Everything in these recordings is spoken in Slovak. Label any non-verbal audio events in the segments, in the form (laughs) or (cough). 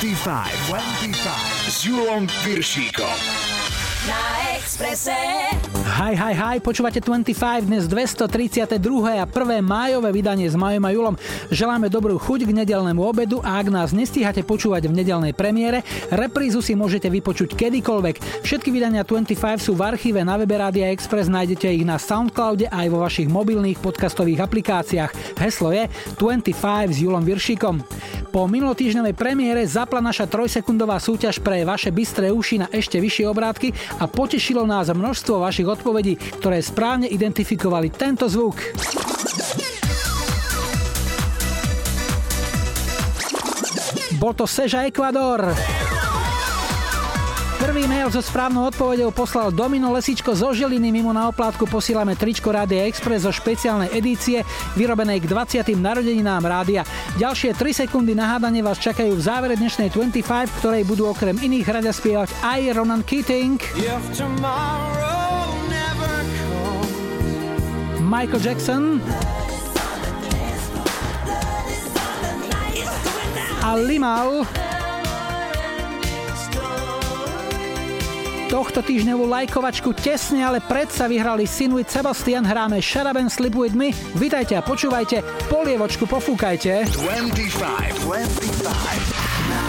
25, 25 s Julom Piršíkom. Na Exprese. Hi, hi, hi, počúvate 25, dnes 232. a 1. májové vydanie s Majom a Julom. Želáme dobrú chuť k nedelnému obedu a ak nás nestíhate počúvať v nedelnej premiére, reprízu si môžete vypočuť kedykoľvek. Všetky vydania 25 sú v archíve na webe Rádia Express, nájdete ich na Soundcloude aj vo vašich mobilných podcastových aplikáciách. Heslo je 25 s Julom Viršíkom. Po minulotýždňovej premiére zapla naša trojsekundová súťaž pre vaše bystré uši na ešte vyššie obrátky a potešilo nás množstvo vašich odpovedí, ktoré správne identifikovali tento zvuk. Bol to Seža Ekvador. Prvý mail so správnou odpovedou poslal Domino Lesičko zo Žiliny. Mimo na oplátku posílame tričko Rádia Express zo špeciálnej edície vyrobenej k 20. narodeninám rádia. Ďalšie 3 sekundy na hádanie vás čakajú v závere dnešnej 25, v ktorej budú okrem iných rada spievať aj Ronan Keating, Michael Jackson a Limal. Tohto týždňovú lajkovačku tesne, ale predsa vyhrali Sinuit Sebastian, hráme and Sleep With Me. Vítajte a počúvajte, polievočku pofúkajte. 25, 25. Na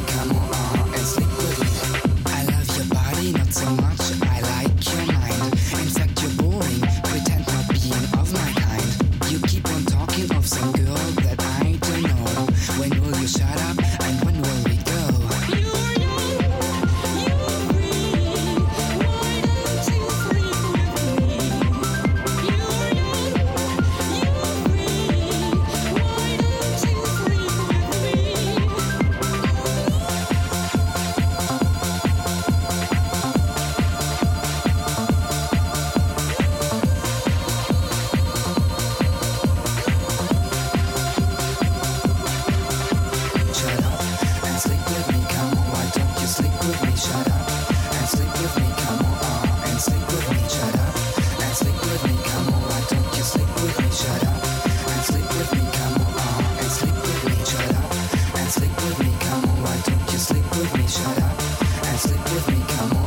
Shut up and sleep with me, come on.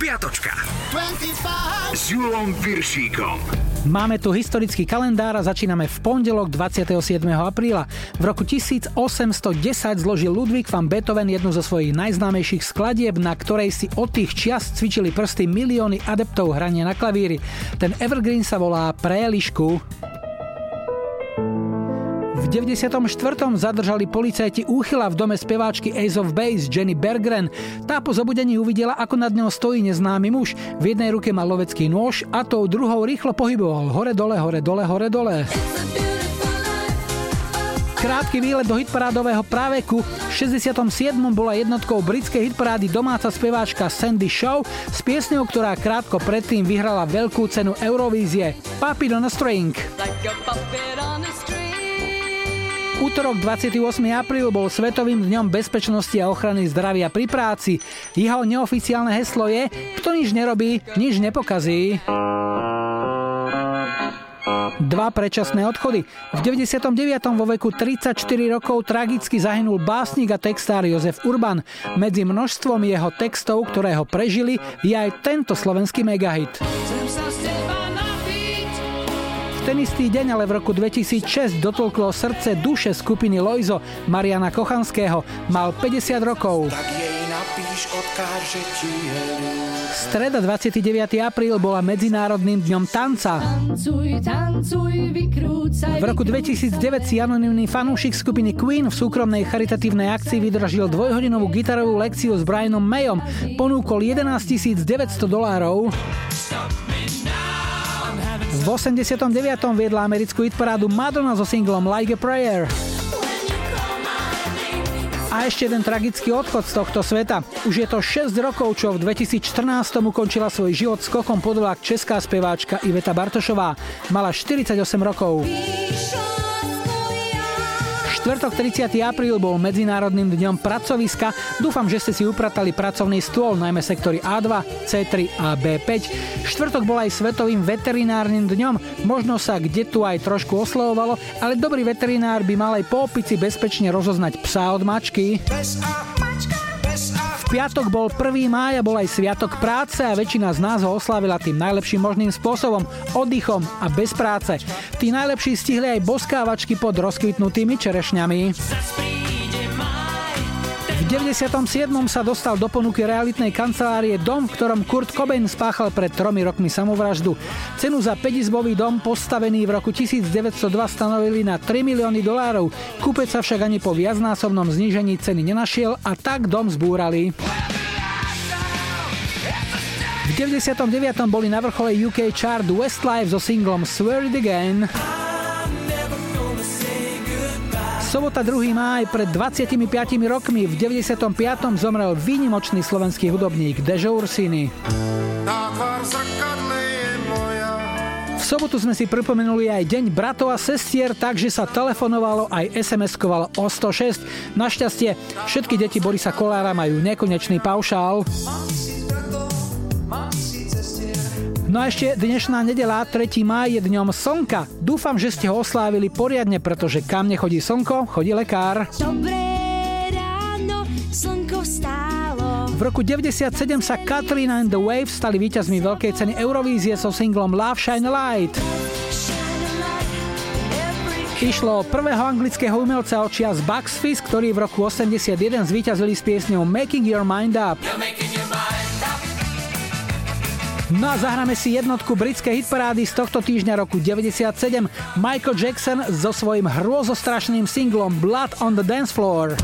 Spiatočka 25 s Julom Viršíkom. Máme tu historický kalendár a začíname v pondelok 27. apríla. V roku 1810 zložil Ludwig van Beethoven jednu zo svojich najznámejších skladieb, na ktorej si od tých čias cvičili prsty milióny adeptov hrania na klavíri. Ten evergreen sa volá Prélišku. V 94. zadržali policajti úchyla v dome speváčky Ace of Base Jenny Bergren. Tá po zobudení uvidela, ako nad ňou stojí neznámy muž. V jednej ruke mal lovecký nôž a tou druhou rýchlo pohyboval hore dole, hore dole, hore dole. Krátky výlet do hitparádového práveku. V 67. bola jednotkou britskej hitparády domáca speváčka Sandy Shaw s piesňou, ktorá krátko predtým vyhrala veľkú cenu Eurovízie. On a String. Like Útorok 28. apríl bol Svetovým dňom bezpečnosti a ochrany zdravia pri práci. Jeho neoficiálne heslo je Kto nič nerobí, nič nepokazí. Dva predčasné odchody. V 99. vo veku 34 rokov tragicky zahynul básnik a textár Jozef Urban. Medzi množstvom jeho textov, ktoré ho prežili, je aj tento slovenský megahit. Chcem sa ten istý deň, ale v roku 2006 dotolklo srdce duše skupiny Loizo Mariana Kochanského. Mal 50 rokov. Streda 29. apríl bola Medzinárodným dňom tanca. v roku 2009 si anonimný fanúšik skupiny Queen v súkromnej charitatívnej akcii vydržil dvojhodinovú gitarovú lekciu s Brianom Mayom. Ponúkol 11 900 dolárov. V 89. viedla americkú hitparádu Madonna so singlom Like a Prayer. A ešte jeden tragický odchod z tohto sveta. Už je to 6 rokov, čo v 2014 ukončila svoj život skokom podolák česká speváčka Iveta Bartošová. Mala 48 rokov. Štvrtok 30. apríl bol Medzinárodným dňom pracoviska. Dúfam, že ste si upratali pracovný stôl, najmä sektory A2, C3 a B5. Štvrtok bol aj Svetovým veterinárnym dňom. Možno sa kde tu aj trošku oslovovalo, ale dobrý veterinár by mal aj po opici bezpečne rozoznať psa od mačky. Pes a mačka piatok bol 1. máj a bol aj Sviatok práce a väčšina z nás ho oslávila tým najlepším možným spôsobom, oddychom a bez práce. Tí najlepší stihli aj boskávačky pod rozkvitnutými čerešňami. 97. sa dostal do ponuky realitnej kancelárie dom, v ktorom Kurt Cobain spáchal pred tromi rokmi samovraždu. Cenu za 5-izbový dom postavený v roku 1902 stanovili na 3 milióny dolárov. Kúpec sa však ani po viacnásobnom znížení ceny nenašiel a tak dom zbúrali. V 99. boli na vrchole UK chart Westlife so singlom Swear It Again. Sobota 2. máj pred 25 rokmi v 95. zomrel výnimočný slovenský hudobník Dežo Ursini. V sobotu sme si pripomenuli aj deň bratov a sestier, takže sa telefonovalo aj SMS-kovalo o 106. Našťastie všetky deti Borisa Kolára majú nekonečný paušál. No a ešte dnešná nedela, 3. máj, je dňom slnka. Dúfam, že ste ho oslávili poriadne, pretože kam nechodí slnko, chodí lekár. Dobré ráno, slnko stálo. V roku 97 sa Katrina and the Waves stali víťazmi veľkej ceny Eurovízie so singlom Love Shine a Light. Išlo o prvého anglického umelca očia z Bucks Fizz, ktorí v roku 81 zvíťazili s piesňou Making Your Mind Up. No a zahráme si jednotku britskej hitparády z tohto týždňa roku 97. Michael Jackson so svojím hrôzostrašným singlom Blood on the Dance Floor.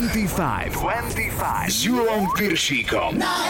25. 25. S Julom Piršíkom. Na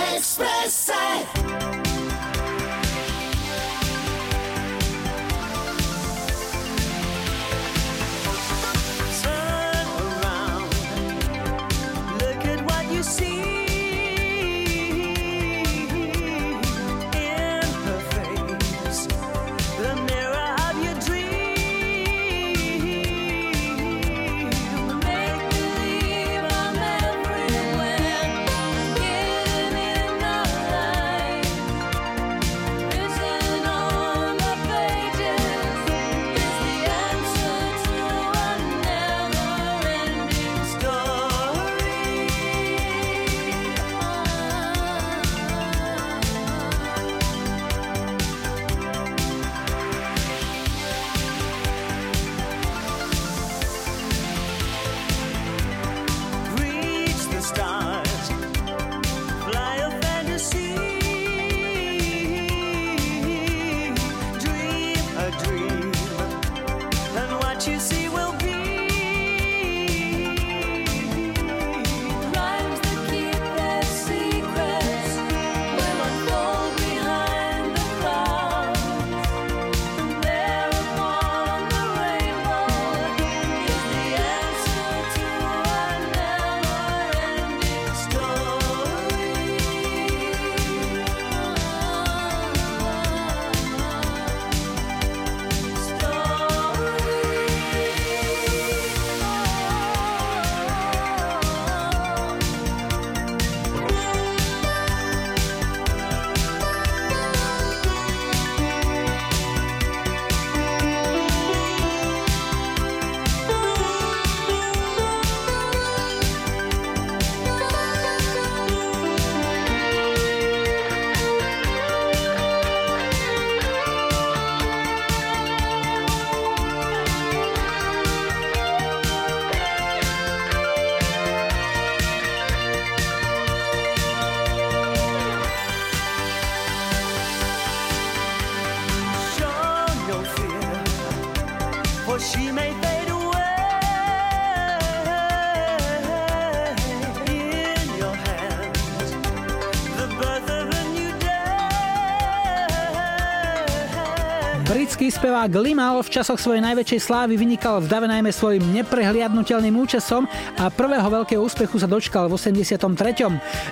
spevák Limal v časoch svojej najväčšej slávy vynikal v dave najmä svojim neprehliadnutelným účesom a prvého veľkého úspechu sa dočkal v 83.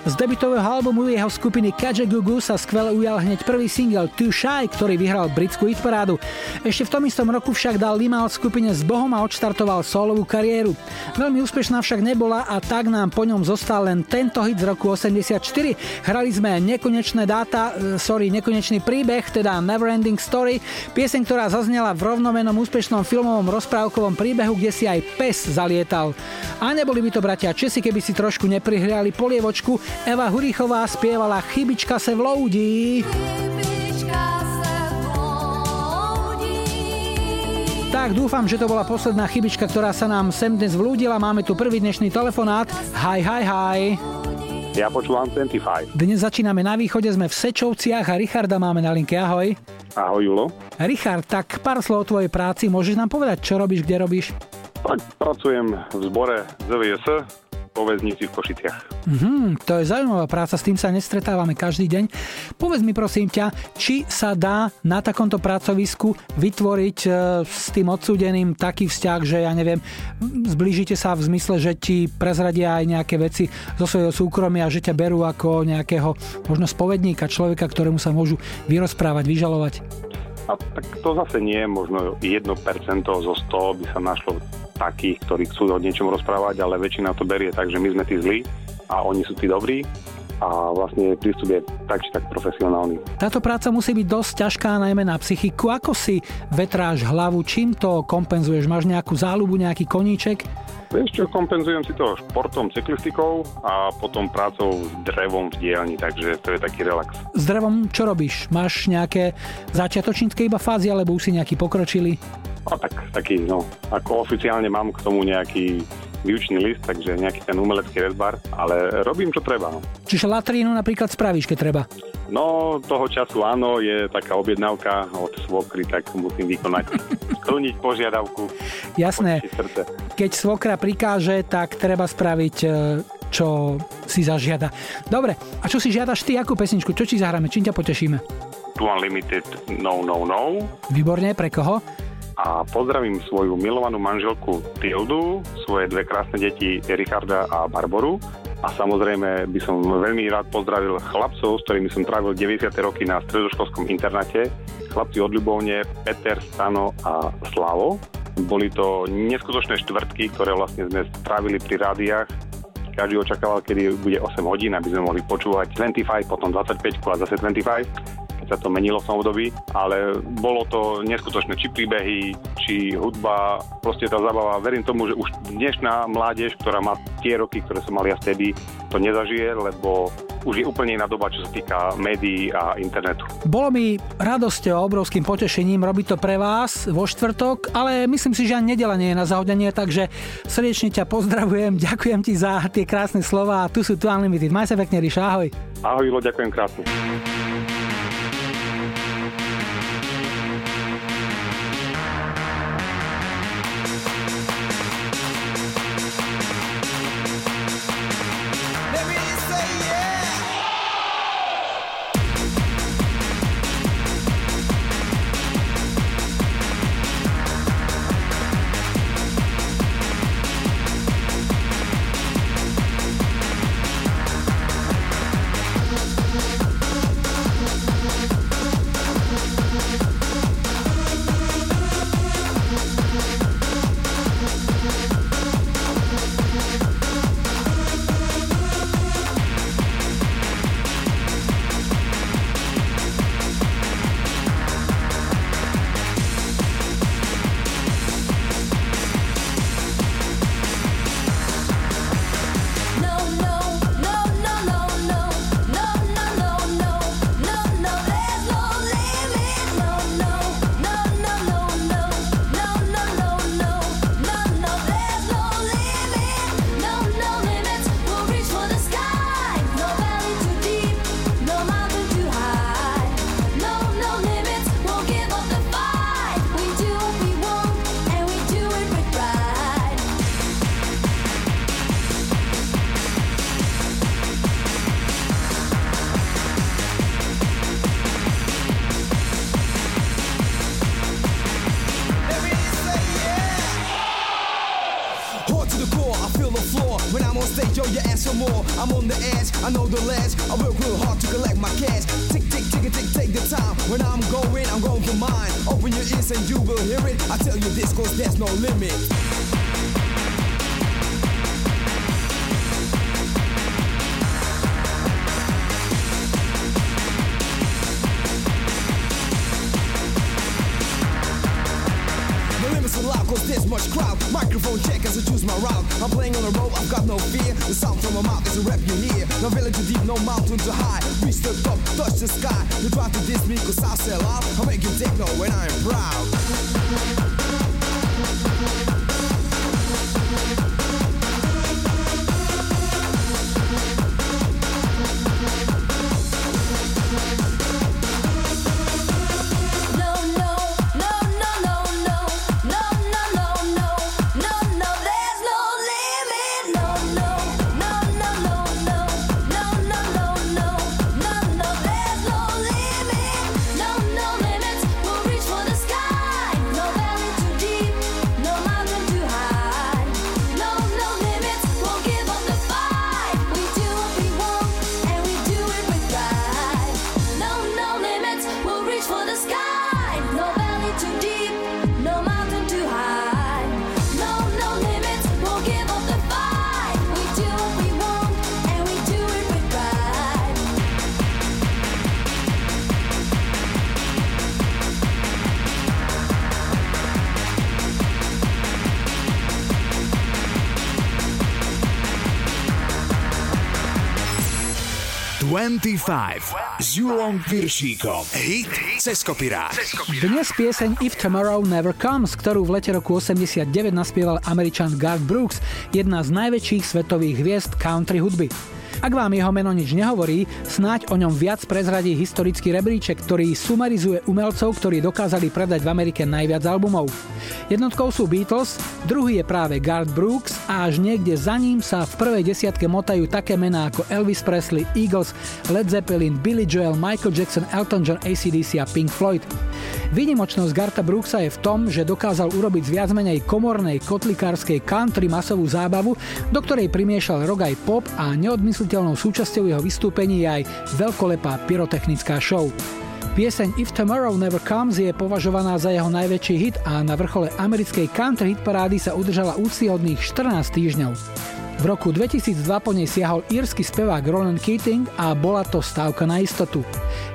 Z debutového albumu jeho skupiny Kajagoogoo sa skvele ujal hneď prvý single Too Shy, ktorý vyhral britskú hitparádu. Ešte v tom istom roku však dal Limal skupine s Bohom a odštartoval solovú kariéru. Veľmi úspešná však nebola a tak nám po ňom zostal len tento hit z roku 84. Hrali sme nekonečné dáta, e, sorry, nekonečný príbeh, teda Neverending Story, pieseň, ktorá zaznela v rovnomenom úspešnom filmovom rozprávkovom príbehu, kde si aj pes zalietal. A neboli by to bratia Česi, keby si trošku neprihriali polievočku. Eva Hurichová spievala Chybička se vloudí. Chybička se vloudí. Tak dúfam, že to bola posledná chybička, ktorá sa nám sem dnes vlúdila. Máme tu prvý dnešný telefonát. Hi, hi, hi. Ja počúvam 25. Dnes začíname na východe, sme v Sečovciach a Richarda máme na linke. Ahoj. Ahoj Julo. Richard, tak pár slov o tvojej práci. Môžeš nám povedať, čo robíš, kde robíš? Tak pracujem v zbore ZVS po väznici v Košiciach. Mhm, to je zaujímavá práca, s tým sa nestretávame každý deň. Povedz mi prosím ťa, či sa dá na takomto pracovisku vytvoriť e, s tým odsúdeným taký vzťah, že ja neviem, zblížite sa v zmysle, že ti prezradia aj nejaké veci zo svojho súkromia, že ťa berú ako nejakého možno spovedníka, človeka, ktorému sa môžu vyrozprávať, vyžalovať. A tak to zase nie, možno 1% zo 100 by sa našlo takých, ktorí chcú o niečom rozprávať, ale väčšina to berie tak, že my sme tí zlí a oni sú tí dobrí a vlastne prístup je tak či tak profesionálny. Táto práca musí byť dosť ťažká, najmä na psychiku. Ako si vetráš hlavu? Čím to kompenzuješ? Máš nejakú záľubu, nejaký koníček? Vieš čo, kompenzujem si to športom, cyklistikou a potom prácou s drevom v dielni, takže to je taký relax. S drevom čo robíš? Máš nejaké začiatočnícke iba fázy, alebo už si nejaký pokročili? A tak, taký, no, ako oficiálne mám k tomu nejaký výučný list, takže nejaký ten umelecký rezbar, ale robím, čo treba. No. Čiže latrínu napríklad spravíš, keď treba. No, toho času áno, je taká objednávka od svokry, tak musím vykonať, (laughs) splniť požiadavku. Jasné, keď svokra prikáže, tak treba spraviť e, čo si zažiada. Dobre, a čo si žiadaš ty, akú pesničku? Čo ti zahráme? Čím ťa potešíme? Tu Unlimited No No No Výborne, pre koho? A pozdravím svoju milovanú manželku Tildu, svoje dve krásne deti Richarda a Barboru a samozrejme by som veľmi rád pozdravil chlapcov, s ktorými som trávil 90. roky na stredoškolskom internáte. Chlapci od Ľubovne, Peter, Stano a Slavo. Boli to neskutočné štvrtky, ktoré vlastne sme strávili pri rádiách. Každý očakával, kedy bude 8 hodín, aby sme mohli počúvať 25, potom 25 a zase 25 keď sa to menilo v tom období, ale bolo to neskutočné, či príbehy, či hudba, proste tá zabava. Verím tomu, že už dnešná mládež, ktorá má tie roky, ktoré som mal ja vtedy, to nezažije, lebo už je úplne iná doba, čo sa týka médií a internetu. Bolo mi radosťou a obrovským potešením robiť to pre vás vo štvrtok, ale myslím si, že ani nedela nie je na zahodenie, takže srdečne ťa pozdravujem, (laughs) ďakujem ti za tie krásne slova a tu sú tu Unlimited. Maj sa pekne, Ríša, ahoj. Ahoj, Ilo, ďakujem krásne. 25 s Julom Piršíkom. Hit cez kopirák. Dnes pieseň If Tomorrow Never Comes, ktorú v lete roku 89 naspieval američan Garth Brooks, jedna z najväčších svetových hviezd country hudby. Ak vám jeho meno nič nehovorí, snáď o ňom viac prezradí historický rebríček, ktorý sumarizuje umelcov, ktorí dokázali predať v Amerike najviac albumov. Jednotkou sú Beatles, druhý je práve Garth Brooks a až niekde za ním sa v prvej desiatke motajú také mená ako Elvis Presley, Eagles, Led Zeppelin, Billy Joel, Michael Jackson, Elton John, ACDC a Pink Floyd. Výnimočnosť Garta Brooksa je v tom, že dokázal urobiť z viac menej komornej kotlikárskej country masovú zábavu, do ktorej primiešal rock aj pop a neodmysliteľnou súčasťou jeho vystúpení je aj veľkolepá pyrotechnická show. Pieseň If Tomorrow Never Comes je považovaná za jeho najväčší hit a na vrchole americkej country hit parády sa udržala úctyhodných 14 týždňov. V roku 2002 po nej siahol írsky spevák Ronan Keating a bola to stávka na istotu.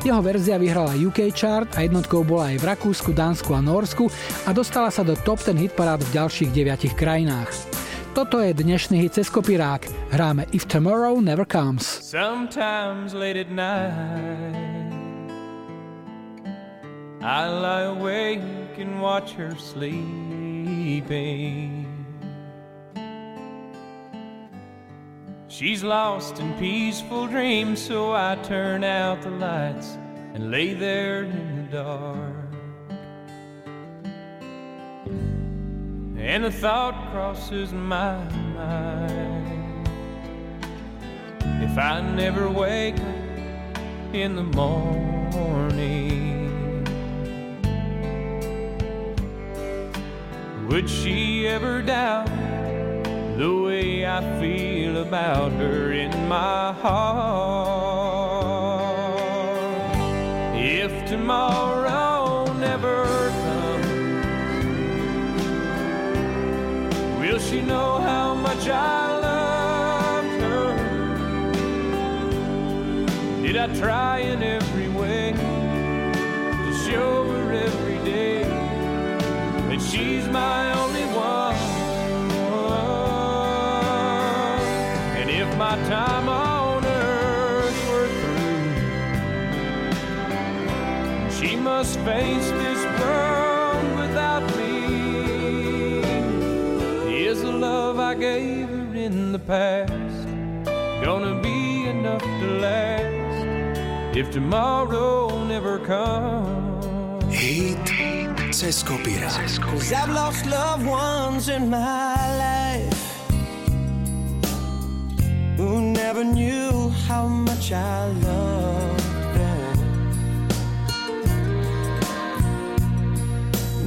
Jeho verzia vyhrala UK chart a jednotkou bola aj v Rakúsku, Dánsku a Norsku a dostala sa do top 10 hit parád v ďalších deviatich krajinách. Toto je dnešný hit cez kopirák. Hráme If Tomorrow Never Comes. Sometimes late at night, I lie awake and watch her sleeping. She's lost in peaceful dreams, so I turn out the lights and lay there in the dark. And a thought crosses my mind. If I never wake up in the morning, would she ever doubt the way I feel about her in my heart? If tomorrow never comes, will she know how much I loved her? Did I try in every way to show her every day that she's my my time on earth were through, she must face this world without me. Is the love I gave her in the past gonna be enough to last if tomorrow never comes? Hit cez kopirák. Cause I've lost loved ones in my life never knew how much I loved them.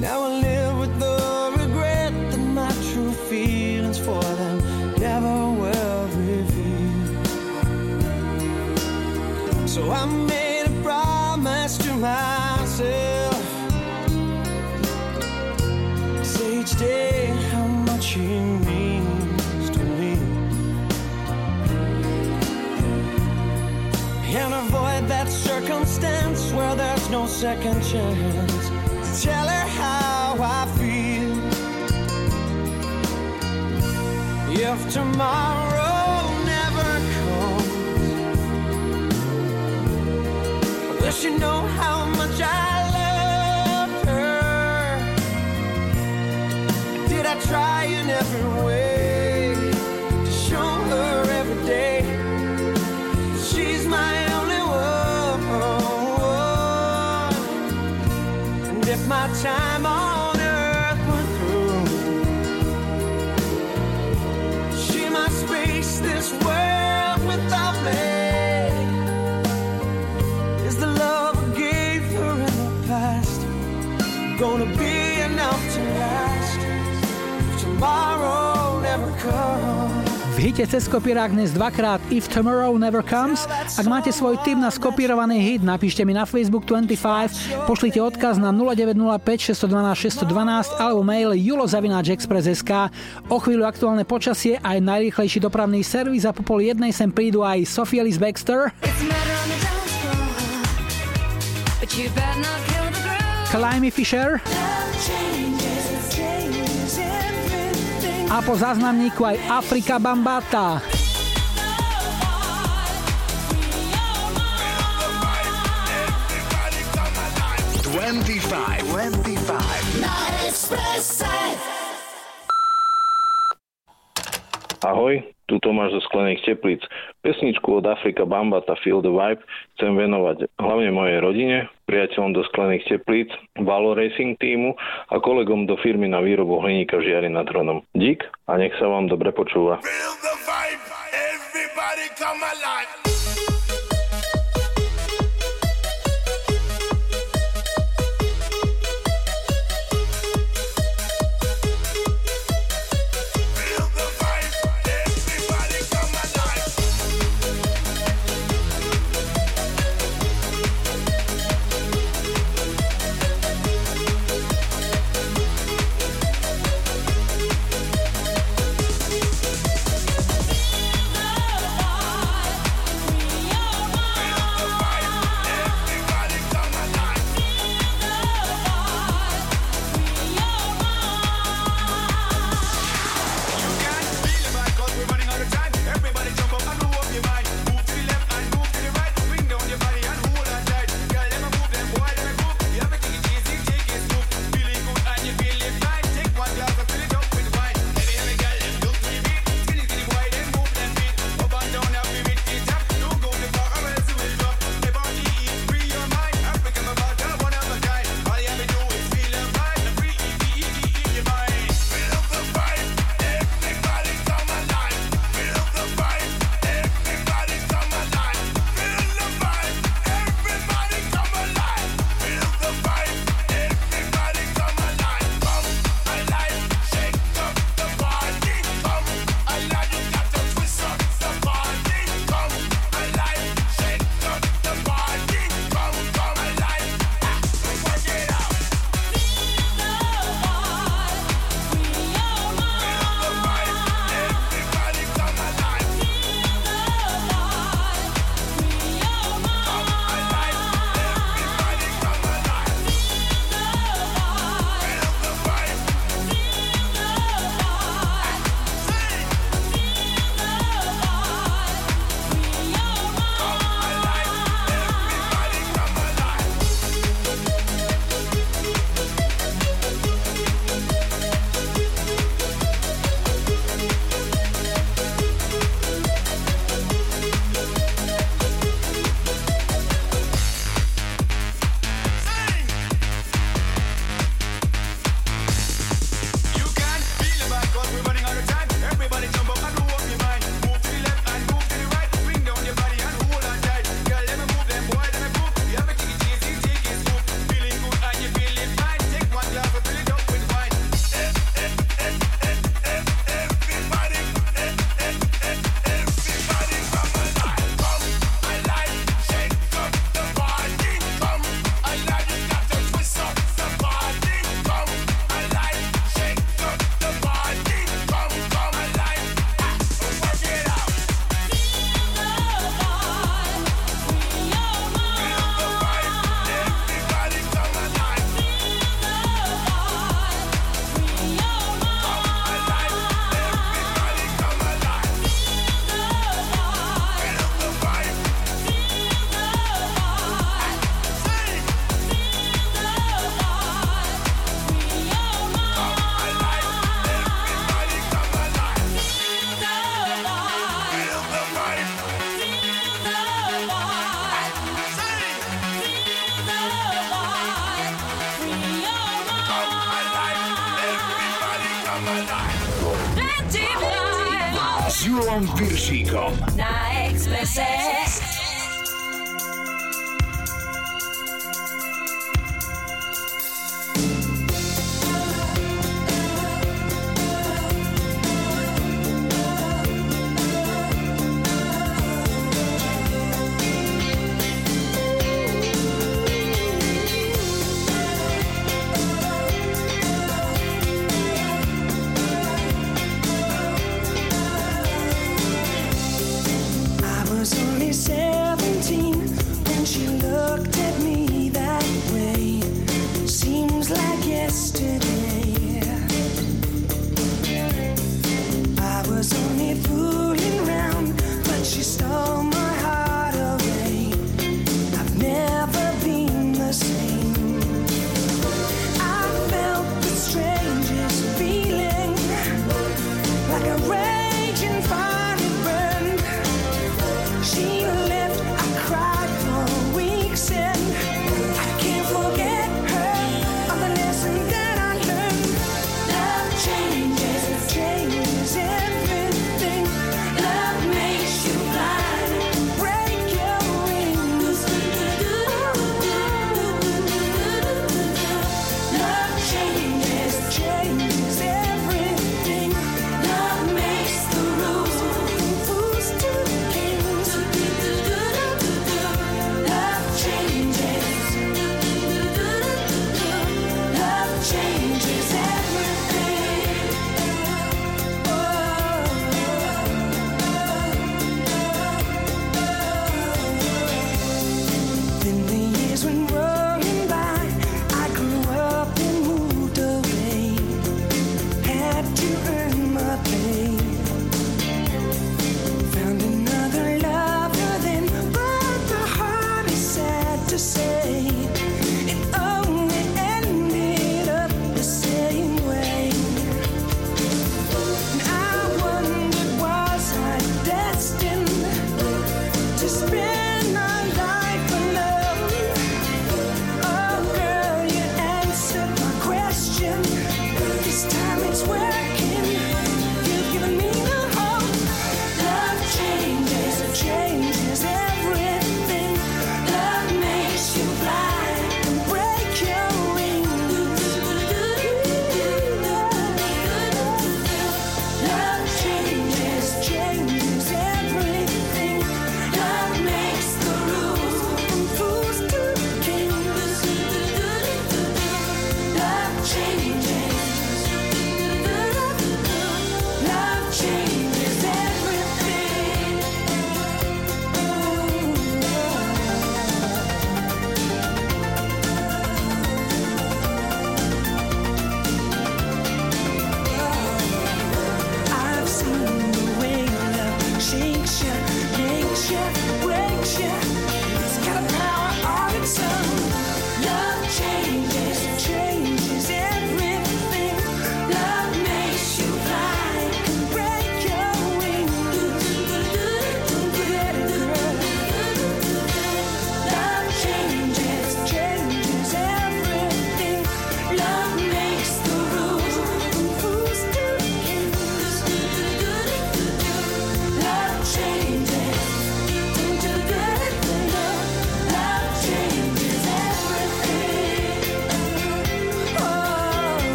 Now I live with the regret that my true feelings for them never were revealed. So I made no second chance. To tell her how I feel. If tomorrow never comes will she know how much I love her? Did I try in every way to show her every day if my time on earth were through, she must face this world without me. Is the love I gave her in the past gonna be hite cez kopírák dnes dvakrát If Tomorrow Never Comes. Ak máte svoj tip na skopírovaný hit, napíšte mi na Facebook 25, pošlite odkaz na 0905 612 612 alebo mail julozavináčexpress.sk. O chvíľu aktuálne počasie aj najrýchlejší dopravný servis a po pol jednej sem prídu aj Sophie Ellis Baxter, It's a A po záznamníku aj Afrika Bambata. Twenty-five. Ahoj, tu Tomáš zo Sklených teplíc. Pesničku od Afrika Bambata Feel the Vibe chcem venovať hlavne mojej rodine, priateľom do Sklených teplíc, Valo Racing týmu a kolegom do firmy na výrobu hliníka v Žiari nad Hronom. Dík a nech sa vám dobre počúva. Everybody come alive.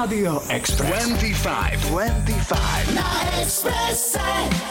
Express. Rádio Express. 25. 25. Na Expresse.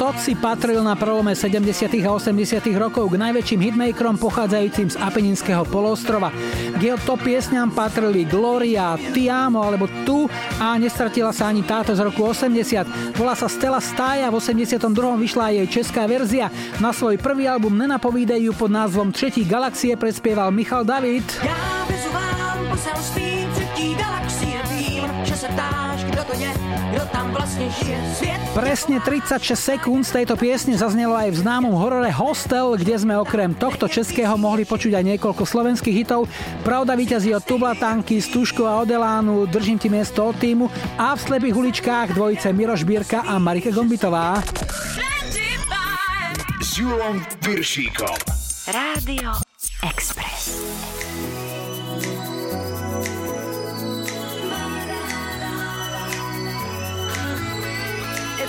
Umberto Tozzi patril na prelome 70. a 80. rokov k najväčším hitmakerom pochádzajúcim z Apeninského polostrova. K jeho top piesňam patrili Gloria, Ti amo alebo Tu a nestratila sa ani táto z roku 80. Volá sa Stella Stája, v 82. vyšla aj jej česká verzia. Na svoj prvý album Nenapovídej pod názvom Tretí galaxie prespieval Michal David. Vezu vám poselství třetí galaxie Vím, že se ptáš, kdo to je, kdo tam vlastně žije Svět Presne 36 sekúnd z tejto piesne zaznelo aj v známom horore Hostel, kde sme okrem tohto českého mohli počuť aj niekoľko slovenských hitov. Pravda víťazí od Tublatanky, Stužko a Odelánu, Držím ti miesto od týmu a v slepých uličkách dvojice Miroš Bírka a Marika Gombitová. S. Rádio Express.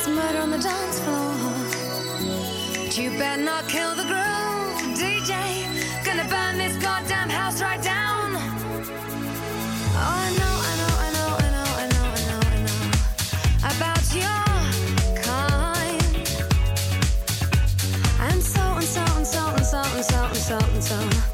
It's murder on the dance floor. But you better not kill the groove, DJ. Gonna burn this goddamn house right down. Oh, I know, I know, I know, I know, I know, I know, I know about your kind. And so and so and so and so and so and so and so.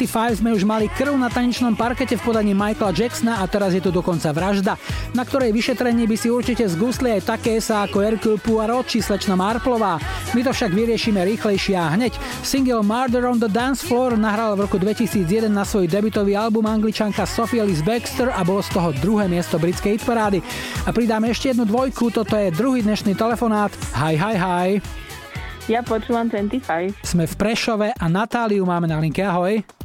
45 sme už mali krv na tanečnom parkete v podaní Michaela Jacksona a teraz je tu dokonca vražda, na ktorej vyšetrenie by si určite zgusli aj také sa ako Hercule Poirot či slečna Marplová. My to však vyriešime rýchlejšie a hneď. Single Murder on the Dance Floor nahral v roku 2001 na svoj debutový album angličanka Sophie Ellis Baxter a bolo z toho druhé miesto britskej hitparády. A pridám ešte jednu dvojku, toto je druhý dnešný telefonát. Hi, hi, hi. Ja počúvam 25. Sme v Prešove a Natáliu máme na linke, ahoj.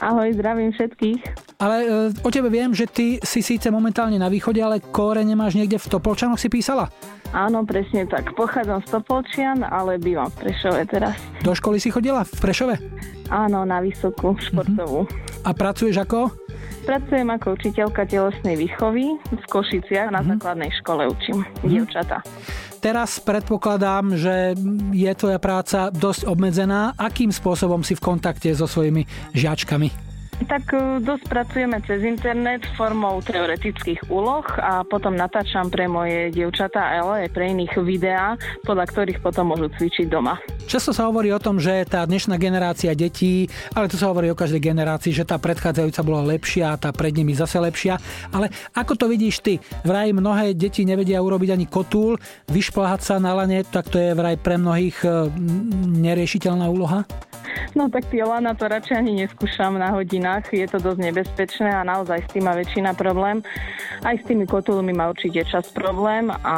Ahoj, zdravím všetkých. Ale e, o tebe viem, že ty si síce momentálne na východe, ale kóre nemáš niekde v Topolčanoch si písala? Áno, presne tak. Pochádzam z Topolčian, ale bývam v Prešove teraz. Do školy si chodila v Prešove? Áno, na vysokú športovú. A pracuješ ako? Pracujem ako učiteľka telesnej výchovy v Košiciach na základnej škole učím dievčatá. Teraz predpokladám, že je tvoja práca dosť obmedzená. Akým spôsobom si v kontakte so svojimi žiačkami? Tak e, dosť pracujeme cez internet formou teoretických úloh a potom natáčam pre moje dievčatá, ale aj pre iných videá, podľa ktorých potom môžu cvičiť doma. Často sa hovorí o tom, že tá dnešná generácia detí, ale tu sa hovorí o každej generácii, že tá predchádzajúca bola lepšia a tá pred nimi zase lepšia. Ale ako to vidíš ty? Vraj mnohé deti nevedia urobiť ani kotúl, vyšplhať sa na lane, tak to je vraj pre mnohých e, neriešiteľná úloha? No tak tie lana to radšej ani neskúšam na hodinách, je to dosť nebezpečné a naozaj s tým má väčšina problém. Aj s tými kotulmi má určite čas problém a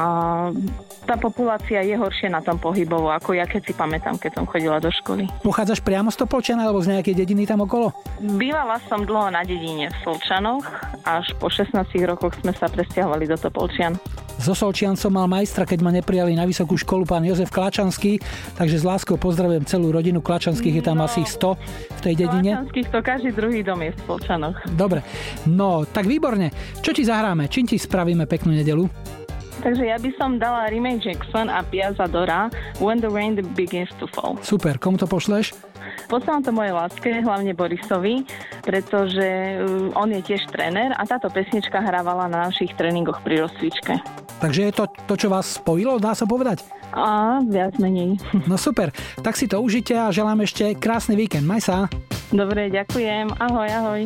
tá populácia je horšie na tom pohybovo, ako ja keď si pamätám, keď som chodila do školy. Pochádzaš priamo z Topolčana alebo z nejakej dediny tam okolo? Bývala som dlho na dedine v Solčanoch, až po 16 rokoch sme sa presťahovali do Topolčian. So Solčian som mal majstra, keď ma neprijali na vysokú školu pán Jozef Klačanský, takže s láskou pozdravujem celú rodinu Klačanských, je tam asi 100 v tej dedine. Klačanských to každý druhý dom je v Solčanoch. Dobre, no tak výborne. Čo ti zahráme? Čím ti spravíme peknú nedelu? Takže ja by som dala Remain Jackson a Piazza Dora When the Rain Begins to Fall. Super, komu to pošleš? Posielam to mojej láske, hlavne Borisovi, pretože uh, on je tiež tréner a táto pesnička hrávala na našich tréningoch pri rozcvičke. Takže je to to, čo vás spojilo, dá sa povedať? A viac menej. (laughs) No super, tak si to užite a želám ešte krásny víkend. Maj sa. Dobre, ďakujem. Ahoj, ahoj.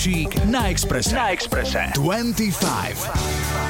Pešík na Exprese. Na Exprese. 25.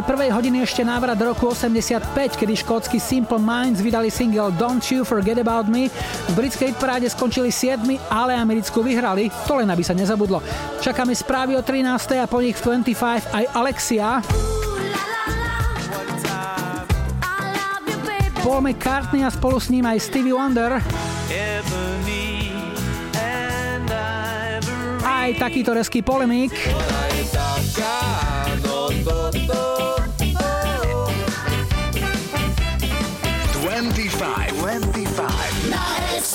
konce prvej hodiny ešte návrat roku 85, kedy škótsky Simple Minds vydali single Don't You Forget About Me. V britskej paráde skončili 7, ale americkú vyhrali, to len aby sa nezabudlo. Čakáme správy o 13. a po nich 25 aj Alexia. Paul McCartney a spolu s ním aj Stevie Wonder. Aj takýto reský polemik.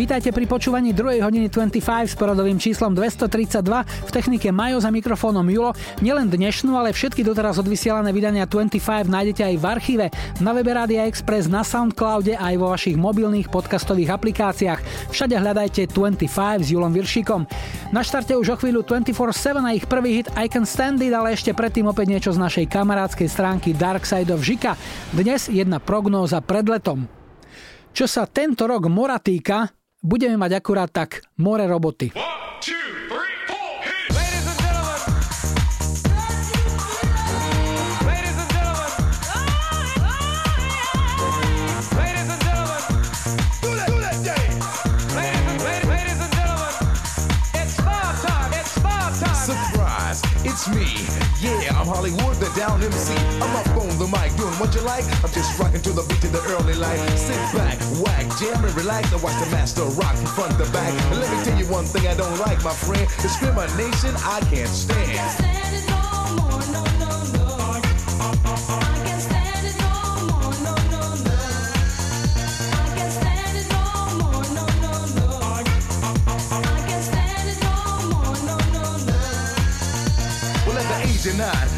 Vítajte pri počúvaní 2. hodiny 25 s poradovým číslom 232 v technike Majo za mikrofónom Julo. Nielen dnešnú, ale všetky doteraz odvysielané vydania 25 nájdete aj v archíve, na webe Rádia Express, na Soundcloude aj vo vašich mobilných podcastových aplikáciách. Všade hľadajte 25 s Julom Viršikom. Na štarte už o chvíľu 24-7 a ich prvý hit I Can Stand It, ale ešte predtým opäť niečo z našej kamarádskej stránky Dark Side of Žika. Dnes jedna prognóza pred letom. Čo sa tento rok mora týka, budeme mať akurát tak more roboty. Surprise, it's me. Yeah, I'm Hollywood, the down MC. I'm on the mic doing what you like. I'm just rocking to the beat of the early light. Sit back, whack, jam and relax and watch the master rock from front to back. And let me tell you one thing I don't like, my friend. Discrimination I can't stand. Well,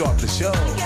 Start the show.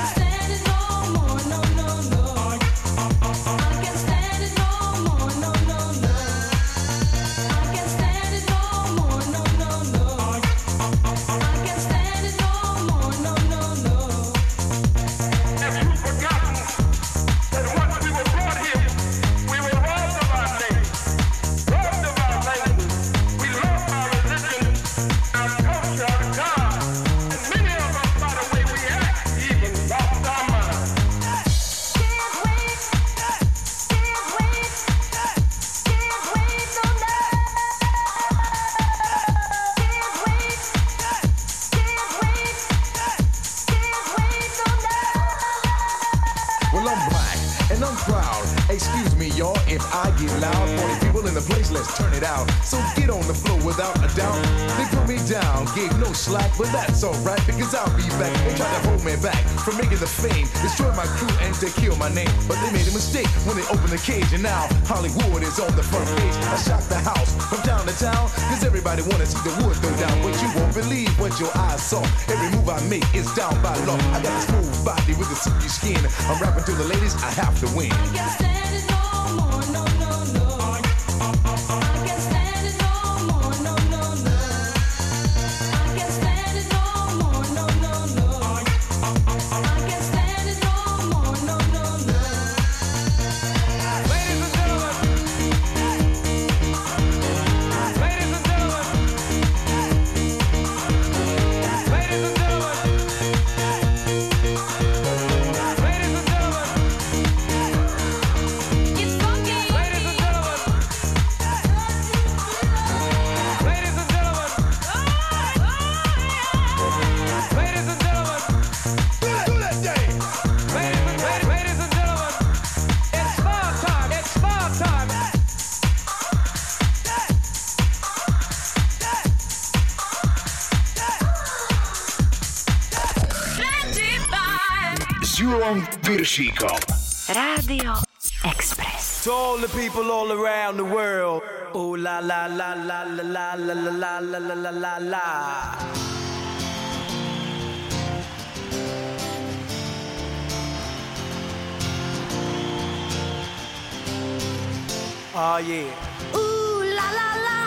Yeah. Ooh la la la,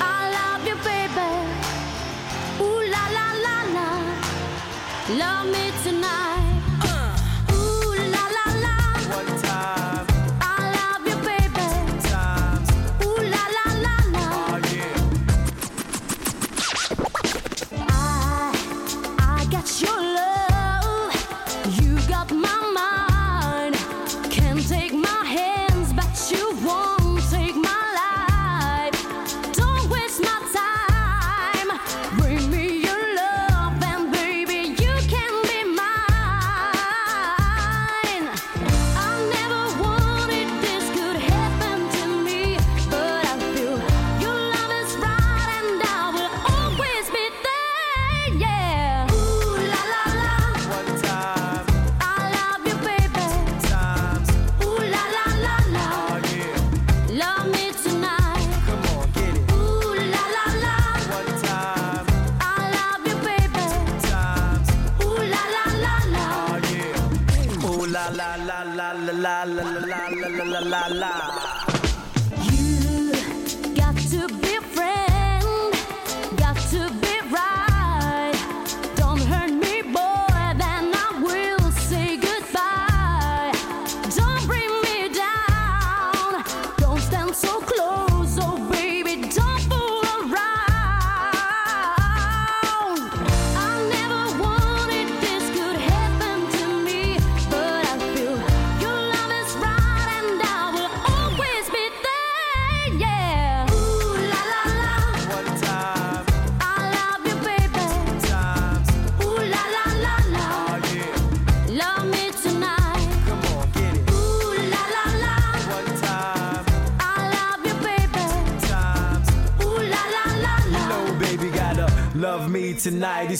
I love you, baby. Ooh la la la la, love me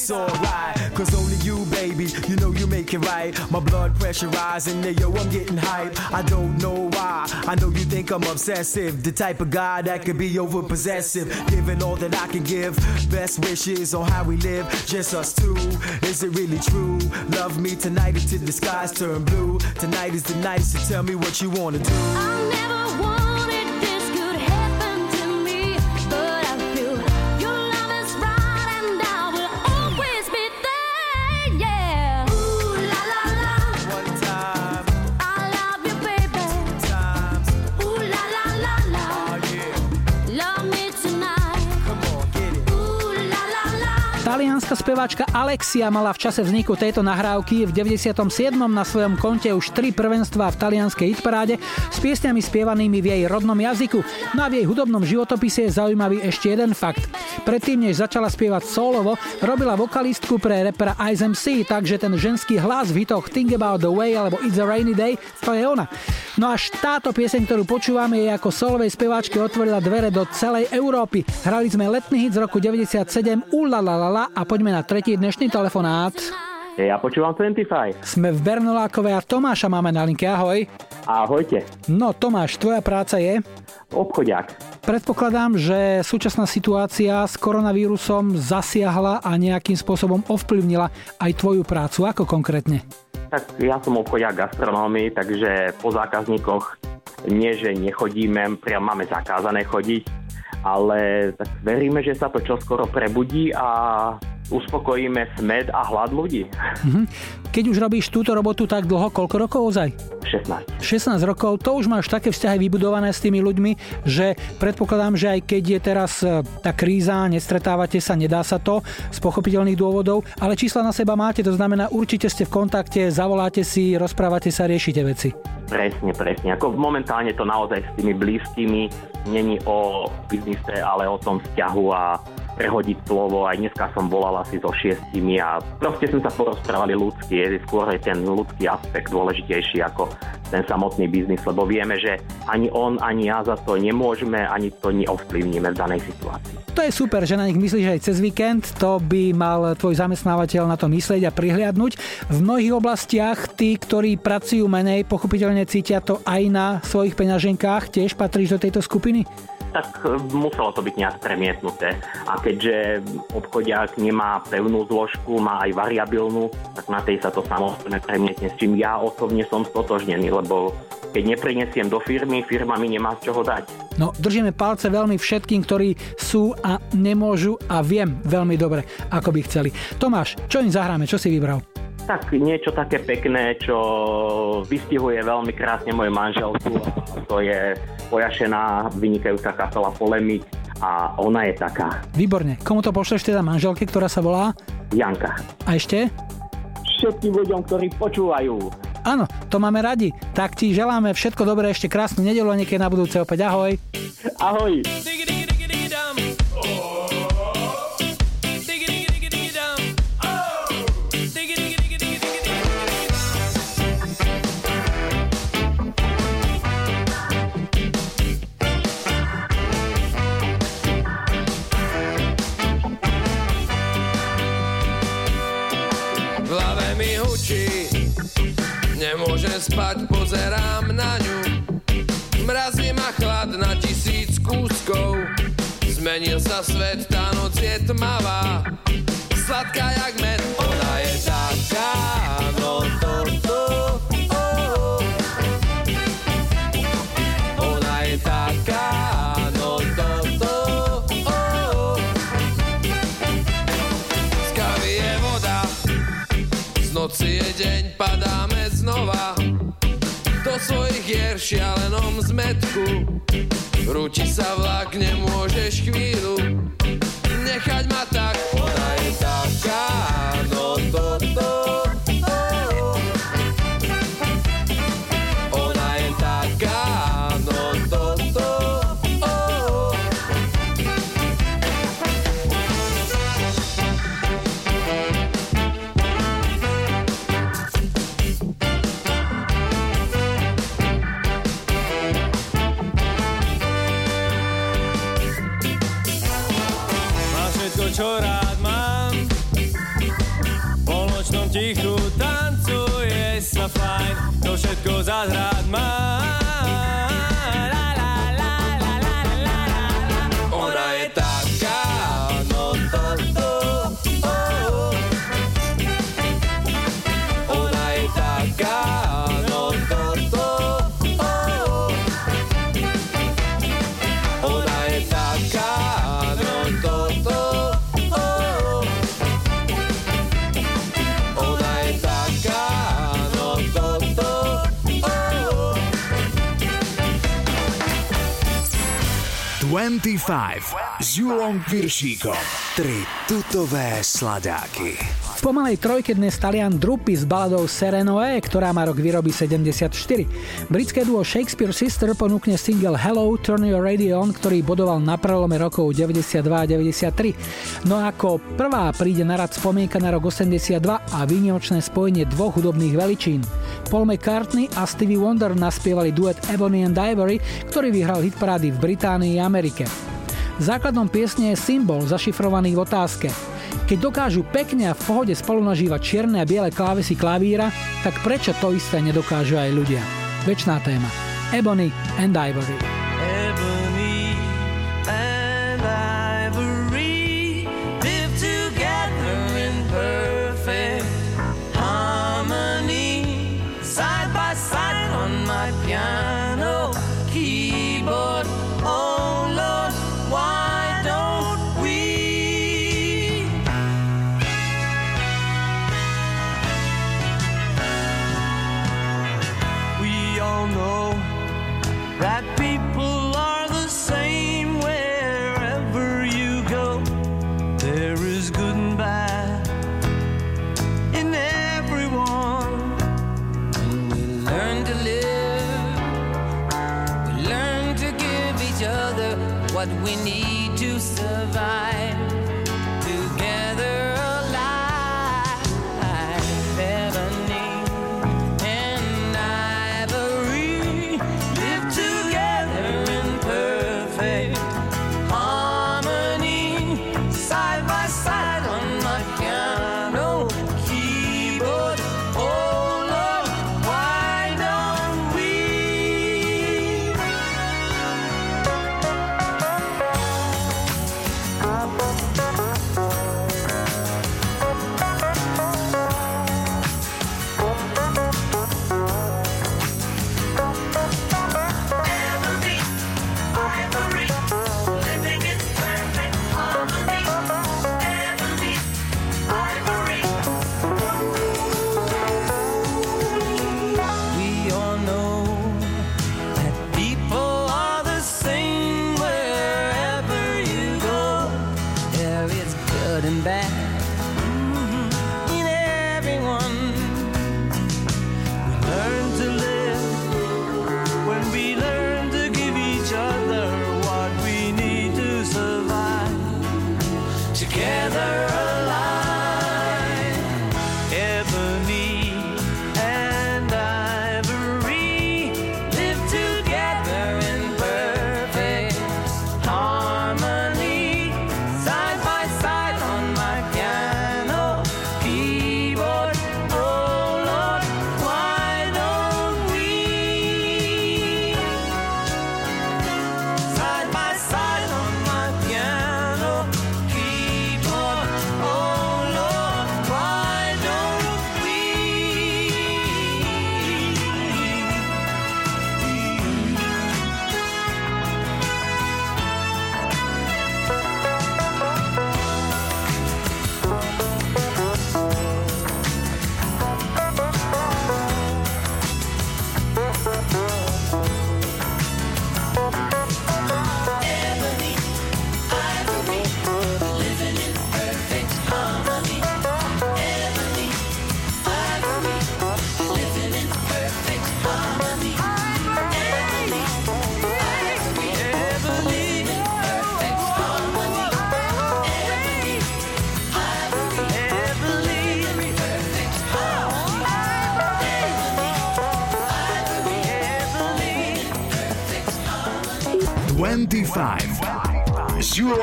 It's alright. Cause only you, baby, you know you make it right. My blood pressure rising, yeah, yo, I'm getting hype. I don't know why. I know you think I'm obsessive. The type of guy that could be over possessive. Giving all that I can give. Best wishes on how we live. Just us two. Is it really true? Love me tonight until the skies turn blue. Tonight is the night, so tell me what you wanna do. Speváčka Alexia mala v čase vzniku tejto nahrávky v 97. na svojom konte už tri prvenstvá v talianskej hitparáde s piesňami spievanými v jej rodnom jazyku. No a v jej hudobnom životopise je zaujímavý ešte jeden fakt. Predtým, než začala spievať solovo, robila vokalistku pre repera Ice MC, takže ten ženský hlas v hitoch Think About The Way alebo It's a Rainy Day, to je ona. No až táto pieseň, ktorú počúvame, je ako solovej speváčke otvorila dvere do celej Európy. Hrali sme letný hit z roku 97 Ulalalala a poďme na tretí dnešný telefonát. Ja počúvam 25. Sme v Bernolákove a Tomáša máme na linke. Ahoj. Ahojte. No Tomáš, tvoja práca je? Obchodiak. Predpokladám, že súčasná situácia s koronavírusom zasiahla a nejakým spôsobom ovplyvnila aj tvoju prácu. Ako konkrétne? Tak ja som obchodiak gastronómii, takže po zákazníkoch nie, že nechodíme, priam máme zakázané chodiť, ale tak veríme, že sa to čoskoro prebudí a uspokojíme smed a hlad ľudí. Mhm. Keď už robíš túto robotu tak dlho, koľko rokov ozaj? 16. 16 rokov, to už máš také vzťahy vybudované s tými ľuďmi, že predpokladám, že aj keď je teraz e, tá kríza, nestretávate sa, nedá sa to z pochopiteľných dôvodov, ale čísla na seba máte, to znamená určite ste v kontakte, zavoláte si, rozprávate sa, riešite veci. Presne, presne. Ako momentálne to naozaj s tými blízkymi není o biznise, ale o tom vzťahu a prehodiť slovo. Aj dneska som volal asi so šiestimi a proste sme sa porozprávali ľudsky. Je skôr je ten ľudský aspekt dôležitejší ako ten samotný biznis, lebo vieme, že ani on, ani ja za to nemôžeme, ani to neovplyvníme v danej situácii. To je super, že na nich myslíš aj cez víkend, to by mal tvoj zamestnávateľ na to myslieť a prihliadnúť. V mnohých oblastiach tí, ktorí pracujú menej, pochopiteľne cítia to aj na svojich peňaženkách, tiež patríš do tejto skupiny? Tak muselo to byť nejak premietnuté. A keďže obchodiak nemá pevnú zložku, má aj variabilnú, tak na tej sa to samozrejme premietne, s čím ja osobne som stotožnený, lebo keď neprinesiem do firmy, firma mi nemá z čoho dať. No, držíme palce veľmi všetkým, ktorí sú a nemôžu a viem veľmi dobre, ako by chceli. Tomáš, čo im zahráme? Čo si vybral? Tak niečo také pekné, čo vystihuje veľmi krásne moju manželku. To je pojašená, vynikajúca kapela Polemik a ona je taká. Výborne. Komu to pošleš teda manželke, ktorá sa volá? Janka. A ešte? Všetkým ľuďom, ktorí počúvajú. Áno, to máme radi. Tak ti želáme všetko dobré, ešte krásnu nedelu a niekedy na budúce opäť. Ahoj. Ahoj. Nemôžem spať, pozerám na ňu. Mrazí ma chlad na tisíc kúskov, zmenil sa svet, tá noc je tmavá. Sladká jak med, ona je taká, v šialenom zmetku. Rúti sa vlak, nemôžeš chvíľu. Nechať ma tak, 25 s Julom Piršíkom. Tri tutové sladáky. V pomalej trojke dnes Talian Drupi s baladou Serenoe, ktorá má rok výroby 74. Britské duo Shakespeare Sister ponúkne single Hello, Turn Your Radio On, ktorý bodoval na prelome rokov 92 a 93. No a ako prvá príde na rad spomienka na rok 82 a výnimočné spojenie dvoch hudobných veličín. Paul McCartney a Stevie Wonder naspievali duet Ebony and Ivory, ktorý vyhral hitparády v Británii a Amerike. Základom piesne je symbol zašifrovaný v otázke. Keď dokážu pekne a v pohode spolu nažívať čierne a biele klávesy klavíra, tak prečo to isté nedokážu aj ľudia? Večná téma. Ebony and Ivory.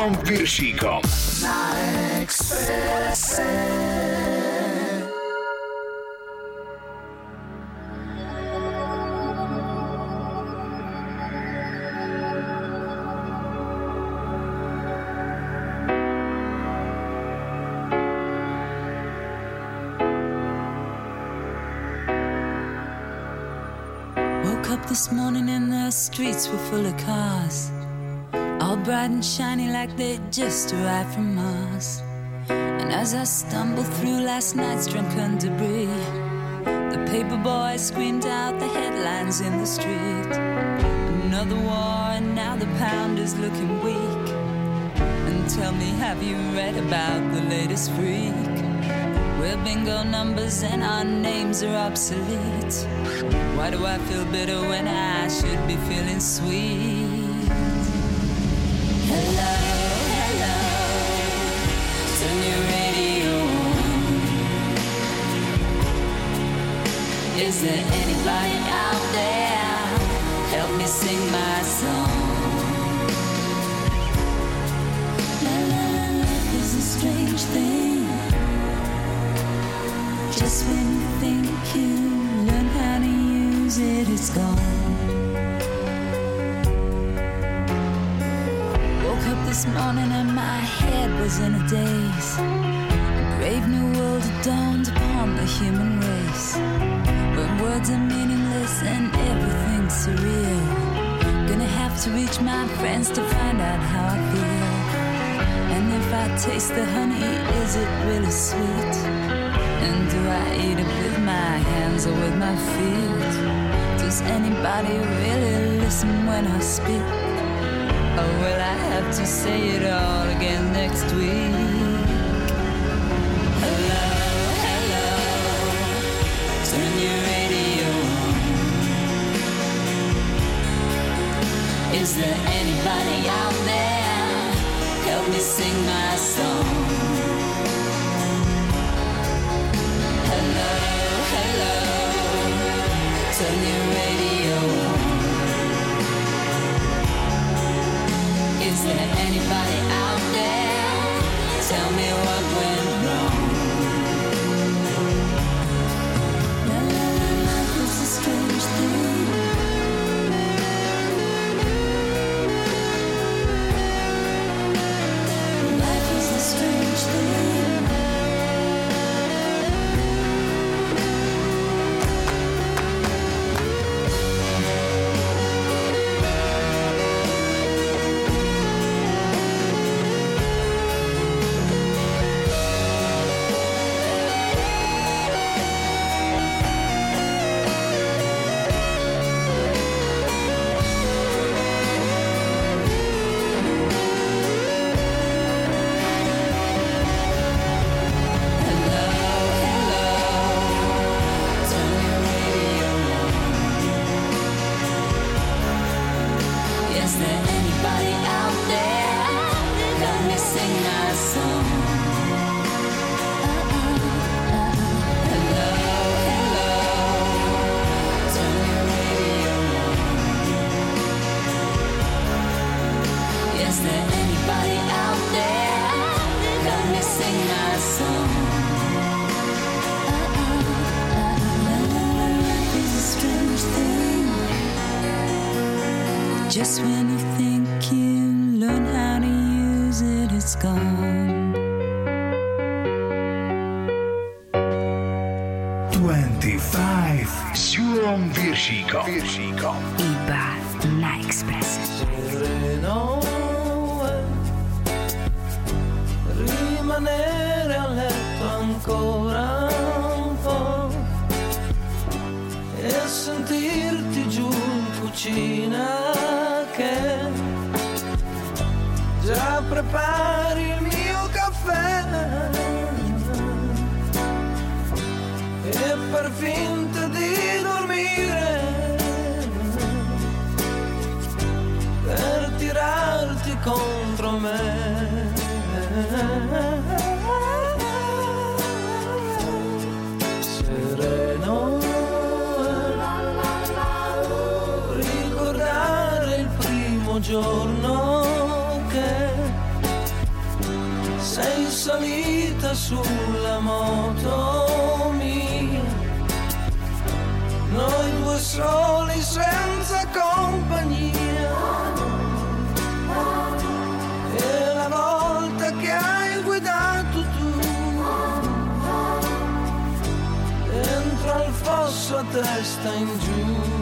25 s Julom Piršíkom. Na Expresse. Woke up this morning and the streets were full of cars. Bright and shiny like they just arrived from Mars. And as I stumbled through last night's drunken debris, the paper boy screamed out the headlines in the street. Another war, and now the pound is looking weak. And tell me, have you read about the latest freak? We're bingo numbers and our names are obsolete. Why do I feel bitter when I should be feeling sweet? Is there anybody out there? Help me sing my song. La la life is a strange thing. Just when you think you learn how to use it, it's gone. Woke up this morning and my head was in a daze. A brave new world dawned upon the human race. Words are meaningless and everything's surreal. Gonna have to reach my friends to find out how I feel. And if I taste the honey, is it really sweet? And do I eat it with my hands or with my feet? Does anybody really listen when I speak? Or will I have to say it all again next week? Hello, hello, turn your Is there anybody out there? Help me sing my song. Hello, hello, turn your radio on. Is there anybody out there? Tell me what went giorno che sei salita sulla moto mia, noi due soli senza compagnia. E la volta che hai guidato tu dentro al fosso a testa in giù.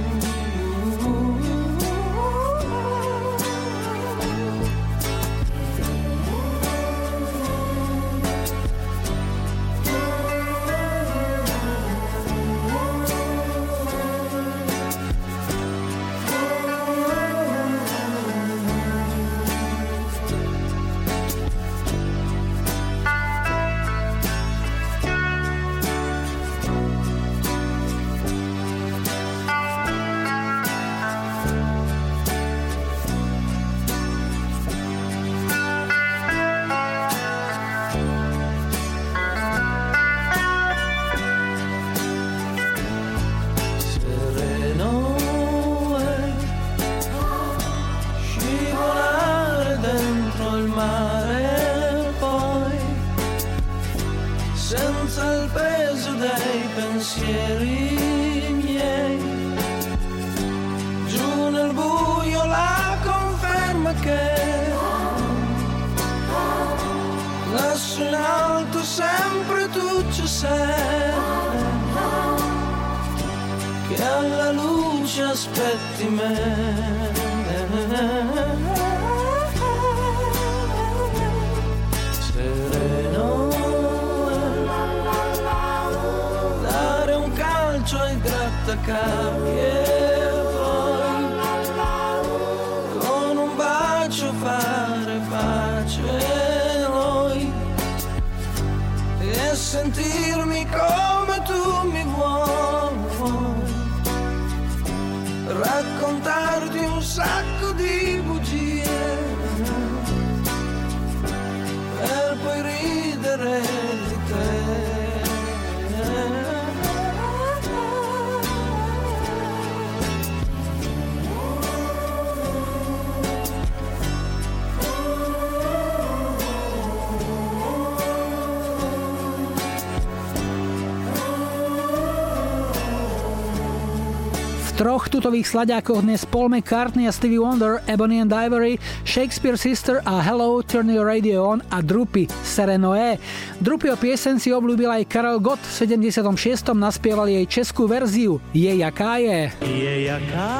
Troch tutových slaďákoch dnes Paul McCartney a Stevie Wonder, Ebony and Ivory, Shakespeare Sister a Hello, Turn Your Radio On a Drupy, Serenoé. Drupy o piesen si obľúbil aj Karel Gott, v 76. naspieval jej českú verziu Je jaká je. Je jaká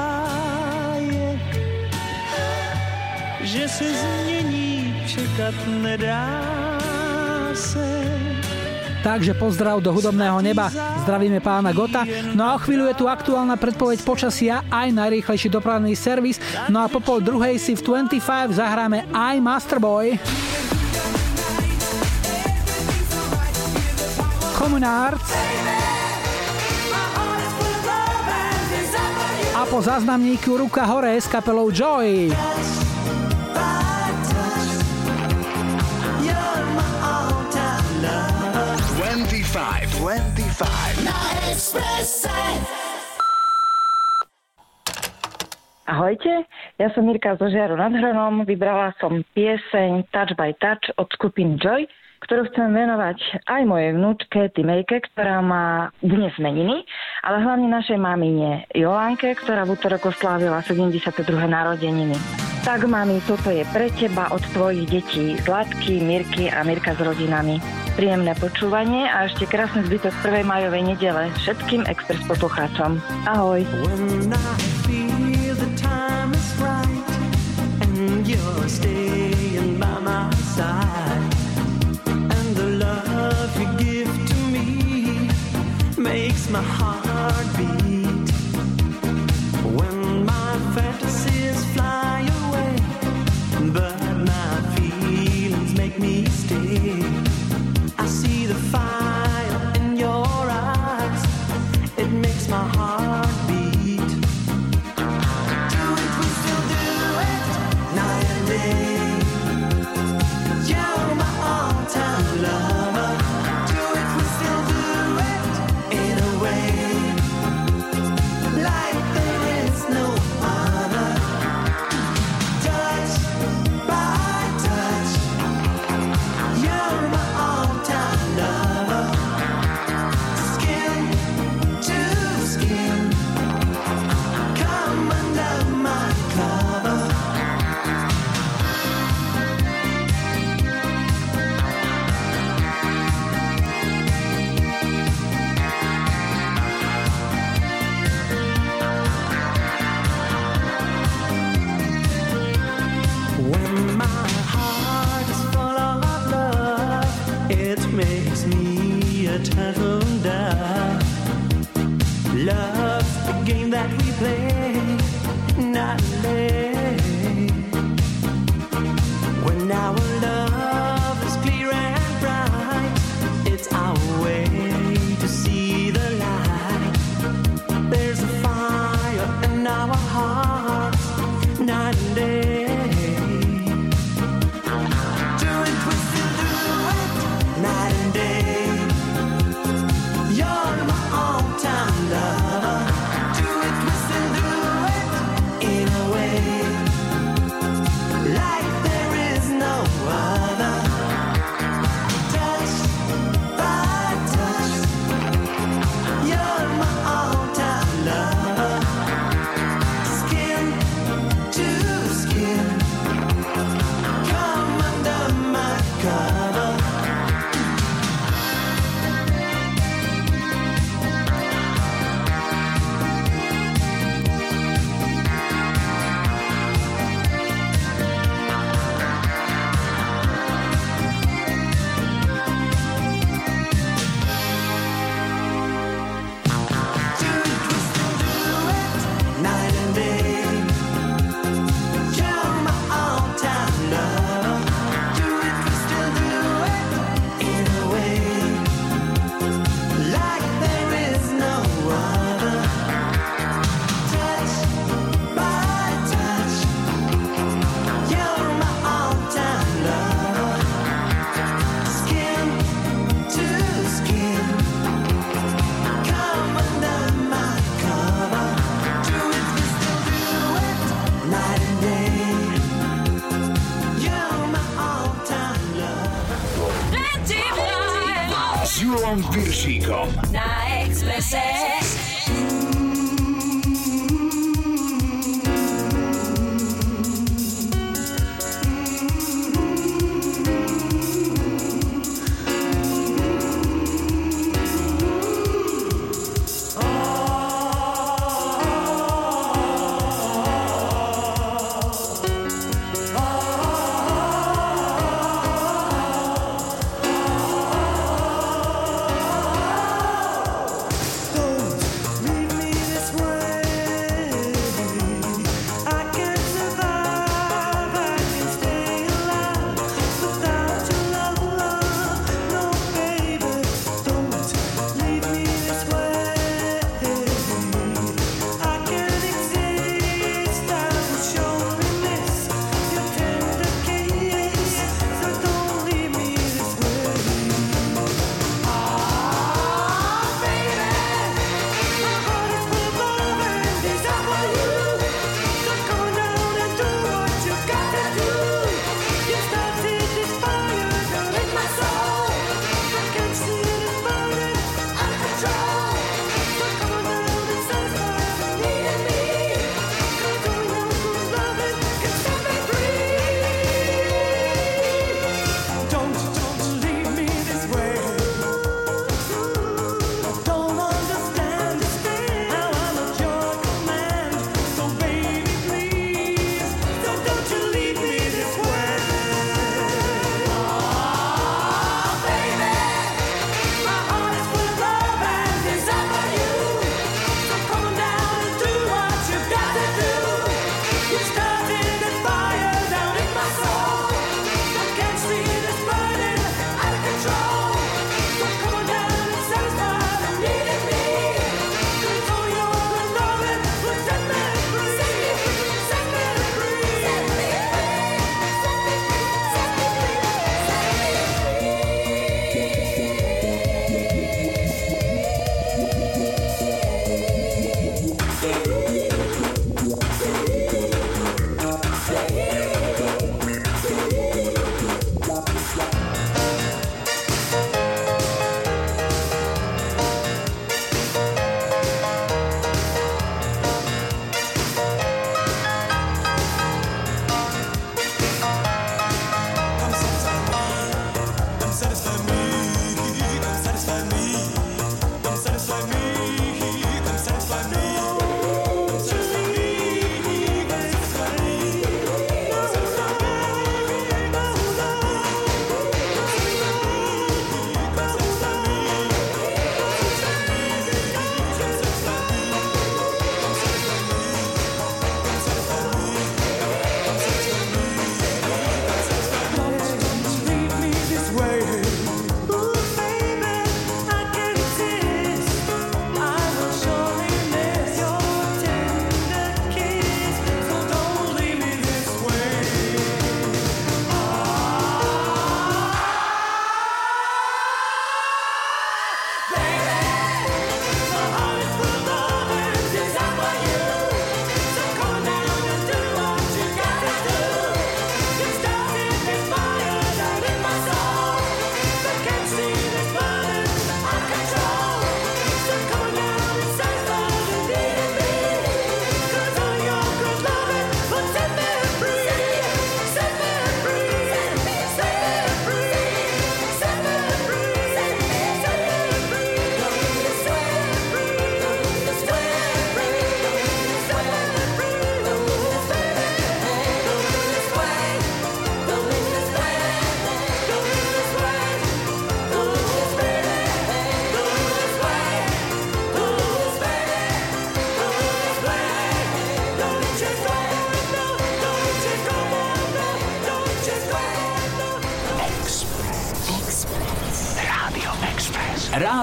je, že se změní, čekat nedá se. Takže pozdrav do hudobného neba. Zdravíme pána Gota. No a o chvíľu je tu aktuálna predpoveď počasia aj najrýchlejší dopravný servis. No a po pol druhej si v 25 zahráme aj Masterboy. Common. A po záznamníku Ruka hore s kapelou Joy. 25, 25. Na Expresse. Ahojte, ja som Mirka zo Žiaru nad Hronom. Vybrala som pieseň Touch by Touch od skupiny Joy, ktorú chcem venovať aj mojej vnúčke Timejke, ktorá má dnes meniny, ale hlavne našej mamine Jolánke, ktorá v útorok oslávila 72. narodeniny. Tak, mami, toto je pre teba od tvojich detí Zlatky, Mirky a Mirka s rodinami. Príjemné počúvanie a ešte krásny zbytok 1. majovej nedele všetkým Express poslucháčom. Ahoj. You're staying by my side, love you give to me makes my heart beat. When my fantasies fly away, but my feelings make me stay. I see the fire Love's the game that we play, not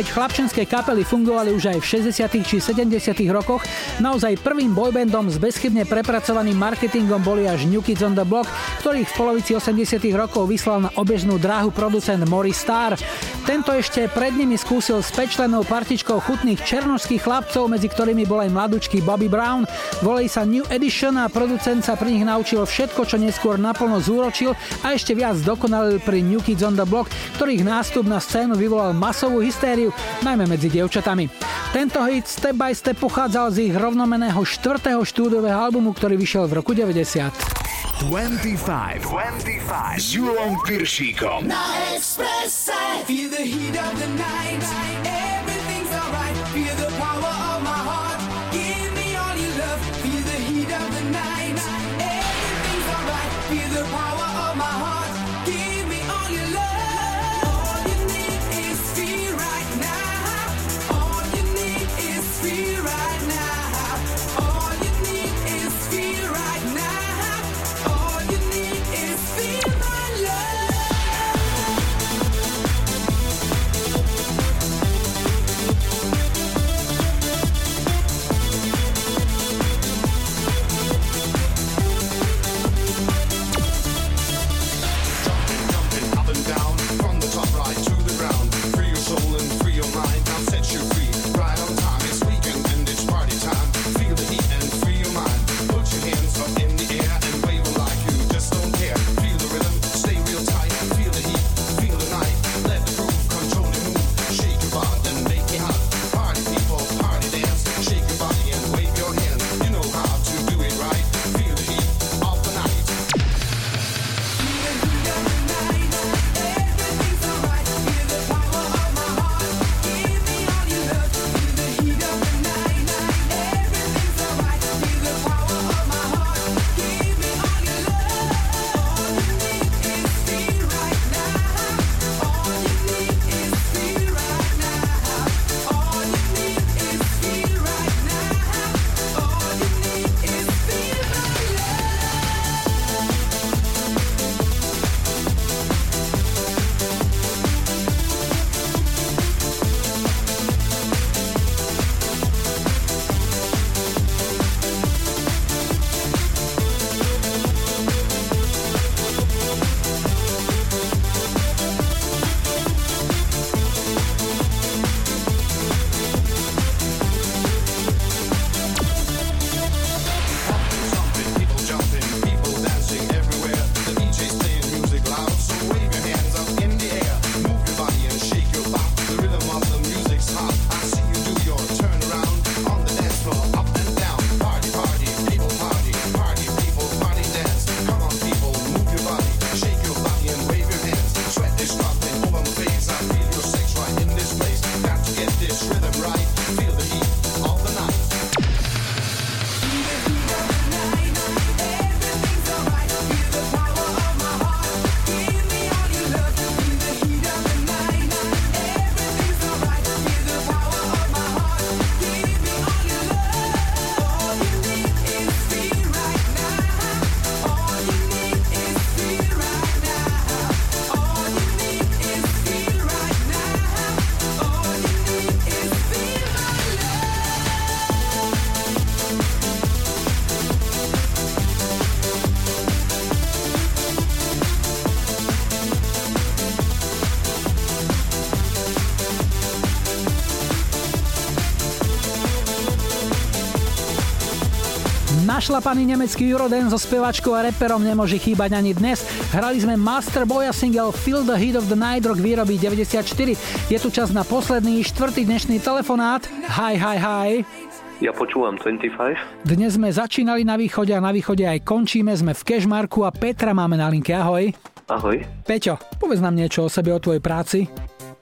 keď chlapčenské kapely fungovali už aj v 60. či 70. rokoch, naozaj prvým boybandom s bezchybne prepracovaným marketingom boli až New Kids on the Block, ktorých v polovici 80. rokov vyslal na obežnú dráhu producent Morris Star tento ešte pred nimi skúsil s pečlenou partičkou chutných černošských chlapcov, medzi ktorými bol aj mladučký Bobby Brown. Volej sa New Edition a producent sa pri nich naučil všetko, čo neskôr naplno zúročil a ešte viac dokonalil pri New Kids on the Block, ktorých nástup na scénu vyvolal masovú hystériu, najmä medzi dievčatami. Tento hit step by step pochádzal z ich rovnomeného štvrtého štúdového albumu, ktorý vyšiel v roku 90. 25. 25. S Julom Piršíkom. Na Expresse. Feel the heat of the night. Everything's alright. Feel the Našlapaný nemecký Eurodance so spevačkou a reperom nemôže chýbať ani dnes. Hrali sme Master Boy a single Feel the Heat of the Night Rock výroby 94. Je tu čas na posledný, štvrtý dnešný telefonát. Hi, hi, hi. Ja počúvam 25. Dnes sme začínali na východe a na východe aj končíme. Sme v Kešmarku a Petra máme na linke. Ahoj. Ahoj. Peťo, povedz nám niečo o sebe, o tvojej práci.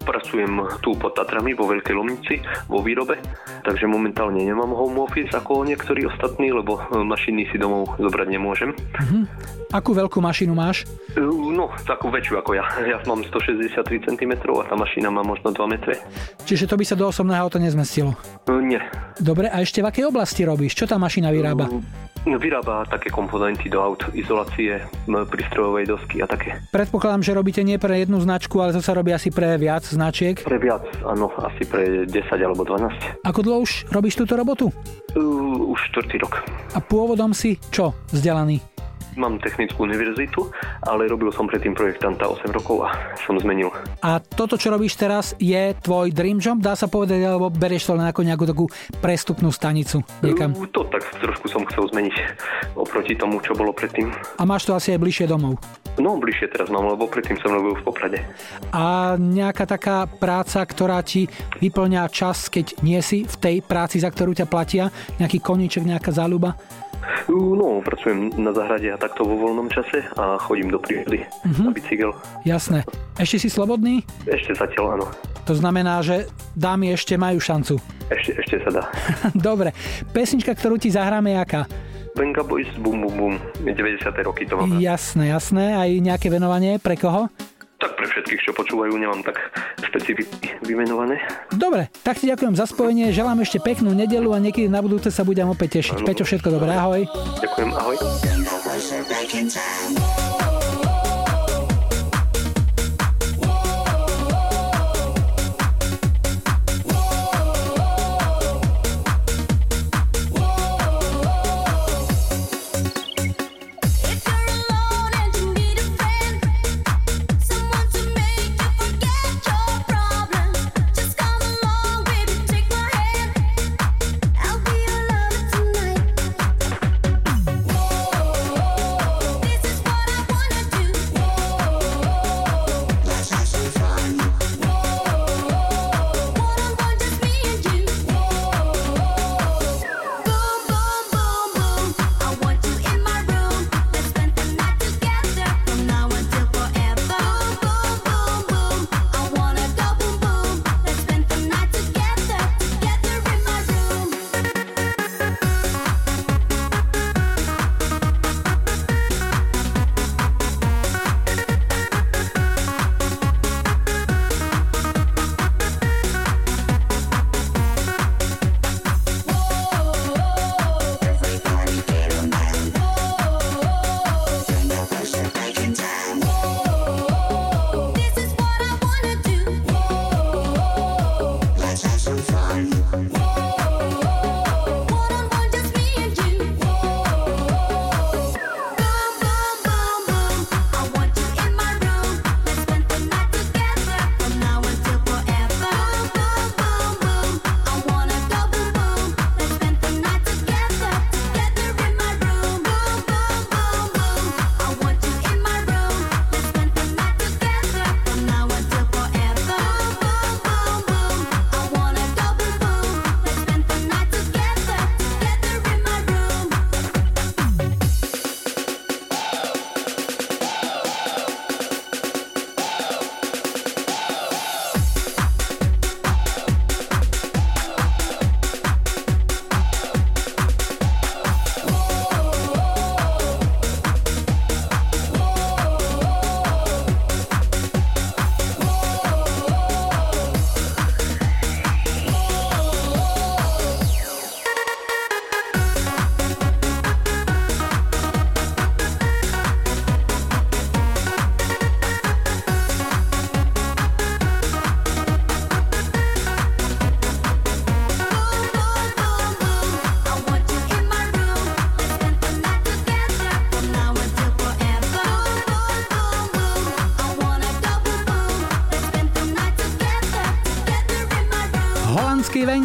Pracujem tu pod Tatrami vo Veľkej Lomnici vo výrobe, takže momentálne nemám home office ako niektorí ostatní, lebo e, mašiny si domov zobrať nemôžem. Mhm. Akú veľkú mašinu máš? No, takú väčšiu ako ja. (laughs) Ja mám 163 cm a tá mašina má možno 2 metre. Čiže to by sa do osobného auta nezmestilo. E, Nie. Dobre, a ešte v akej oblasti robíš? Čo tá mašina vyrába? No, Vyrába také komponenty do aut, izolácie, prístrojovej dosky a také. Predpokladám, že robíte nie pre jednu značku, ale to sa robí asi pre viac značiek. Pre viac, áno, asi pre 10 alebo 12. Ako dlho už robíš túto robotu? Uh, už štvrtý rok. A pôvodom si čo vzdelaný? Mám technickú univerzitu, ale robil som predtým projektanta 8 rokov a som zmenil. A toto, čo robíš teraz, je tvoj dream job, dá sa povedať, alebo berieš to len ako nejakú takú prestupnú stanicu niekam? Uh, To tak trošku som chcel zmeniť oproti tomu, čo bolo predtým. A máš to asi aj bližšie domov. No, bližšie teraz mám, lebo predtým som robil v Poprade. A nejaká taká práca, ktorá ti vyplňa čas, keď nie si v tej práci, za ktorú ťa platia? Nejaký koníček, nejaká záľuba? No, pracujem na zahrade a takto vo voľnom čase a chodím do prírody Mhm. na bicykel. Jasné. Ešte si slobodný? Ešte zatiaľ áno. To znamená, že dámy ešte majú šancu. Ešte, ešte sa dá. (laughs) Dobre. Pesnička, ktorú ti zahráme, je aká? Venga Boys, bum bum bum. 90. roky to mám. Jasné, jasné. Aj nejaké venovanie? Pre koho? Tak pre všetkých, čo počúvajú, nemám tak špecificky vymenované. Dobre, tak ti ďakujem za spojenie, želám ešte peknú nedelu a niekedy na budúce sa budem opäť tešiť. Peťo, všetko dobré, ahoj. Ďakujem, ahoj.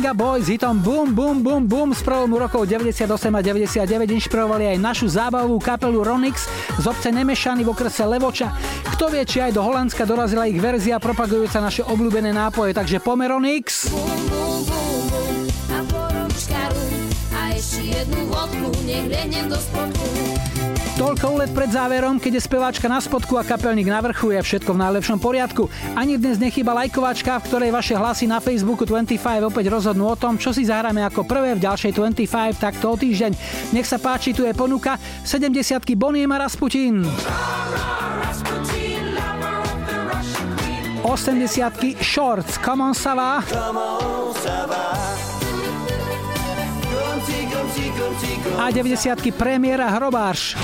Venga Boys hitom Boom Boom Boom Boom z prvomu rokov 98 a 99 inšpirovali aj našu zábavú kapelu Ronix z obce Nemešany v okrese Levoča. Kto vie, či aj do Holandska dorazila ich verzia propagujúca naše obľúbené nápoje, takže pomer Toľko úlet pred záverom, keď je speváčka na spodku a kapelník na vrchu, je všetko v najlepšom poriadku. Ani dnes nechyba lajkovačka, v ktorej vaše hlasy na Facebooku 25 opäť rozhodnú o tom, čo si zahráme ako prvé v ďalšej 25 takto o týždeň. Nech sa páči, tu je ponuka 70 Boniem a Rasputin. 80 Shorts, Come on Sava. A 90 premiéra Hrobáš.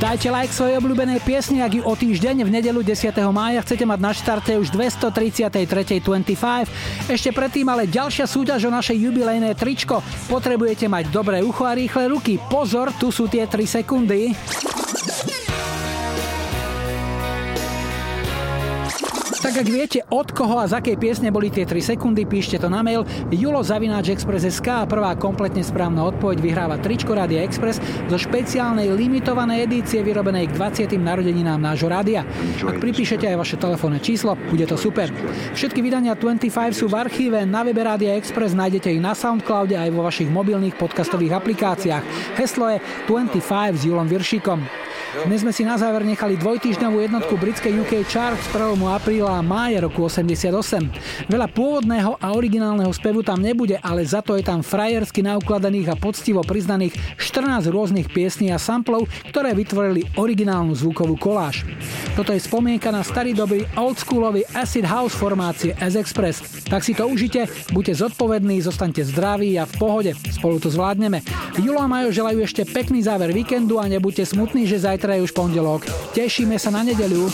Dajte like svojej obľúbenej piesni, ak ju o týždeň v nedelu 10. mája chcete mať na štarte už 233. 25. Ešte predtým ale ďalšia súťaž o našej jubilejné tričko. Potrebujete mať dobré ucho a rýchle ruky. Pozor, tu sú tie 3 sekundy. Tak ak viete, od koho a z akej piesne boli tie 3 sekundy, píšte to na mail julozavináčexpress.sk a prvá kompletne správna odpoveď vyhráva tričko Rádia Express zo špeciálnej limitovanej edície vyrobenej k 20. narodeninám nášho rádia. Ak pripíšete aj vaše telefónne číslo, bude to super. Všetky vydania 25 sú v archíve, na webe Rádia Express nájdete ich na Soundcloude aj vo vašich mobilných podcastových aplikáciách. Heslo je 25 s Julom Viršíkom. Dnes sme si na záver nechali dvojtýždňovú jednotku britskej UK Chart z 1. apríla a mája roku 88. Veľa pôvodného a originálneho spevu tam nebude, ale za to je tam frajersky naukladaných a poctivo priznaných 14 rôznych piesní a samplov, ktoré vytvorili originálnu zvukovú koláž. Toto je spomienka na starý dobrý oldschoolový acid house formácie S-Express. Tak si to užite, buďte zodpovední, zostaňte zdraví a v pohode. Spolu to zvládneme. Julo a Majo želajú ešte pekný záver víkendu a nebuďte smutní, že zajtra Petra je už pondelok. Tešíme sa na nedeľu.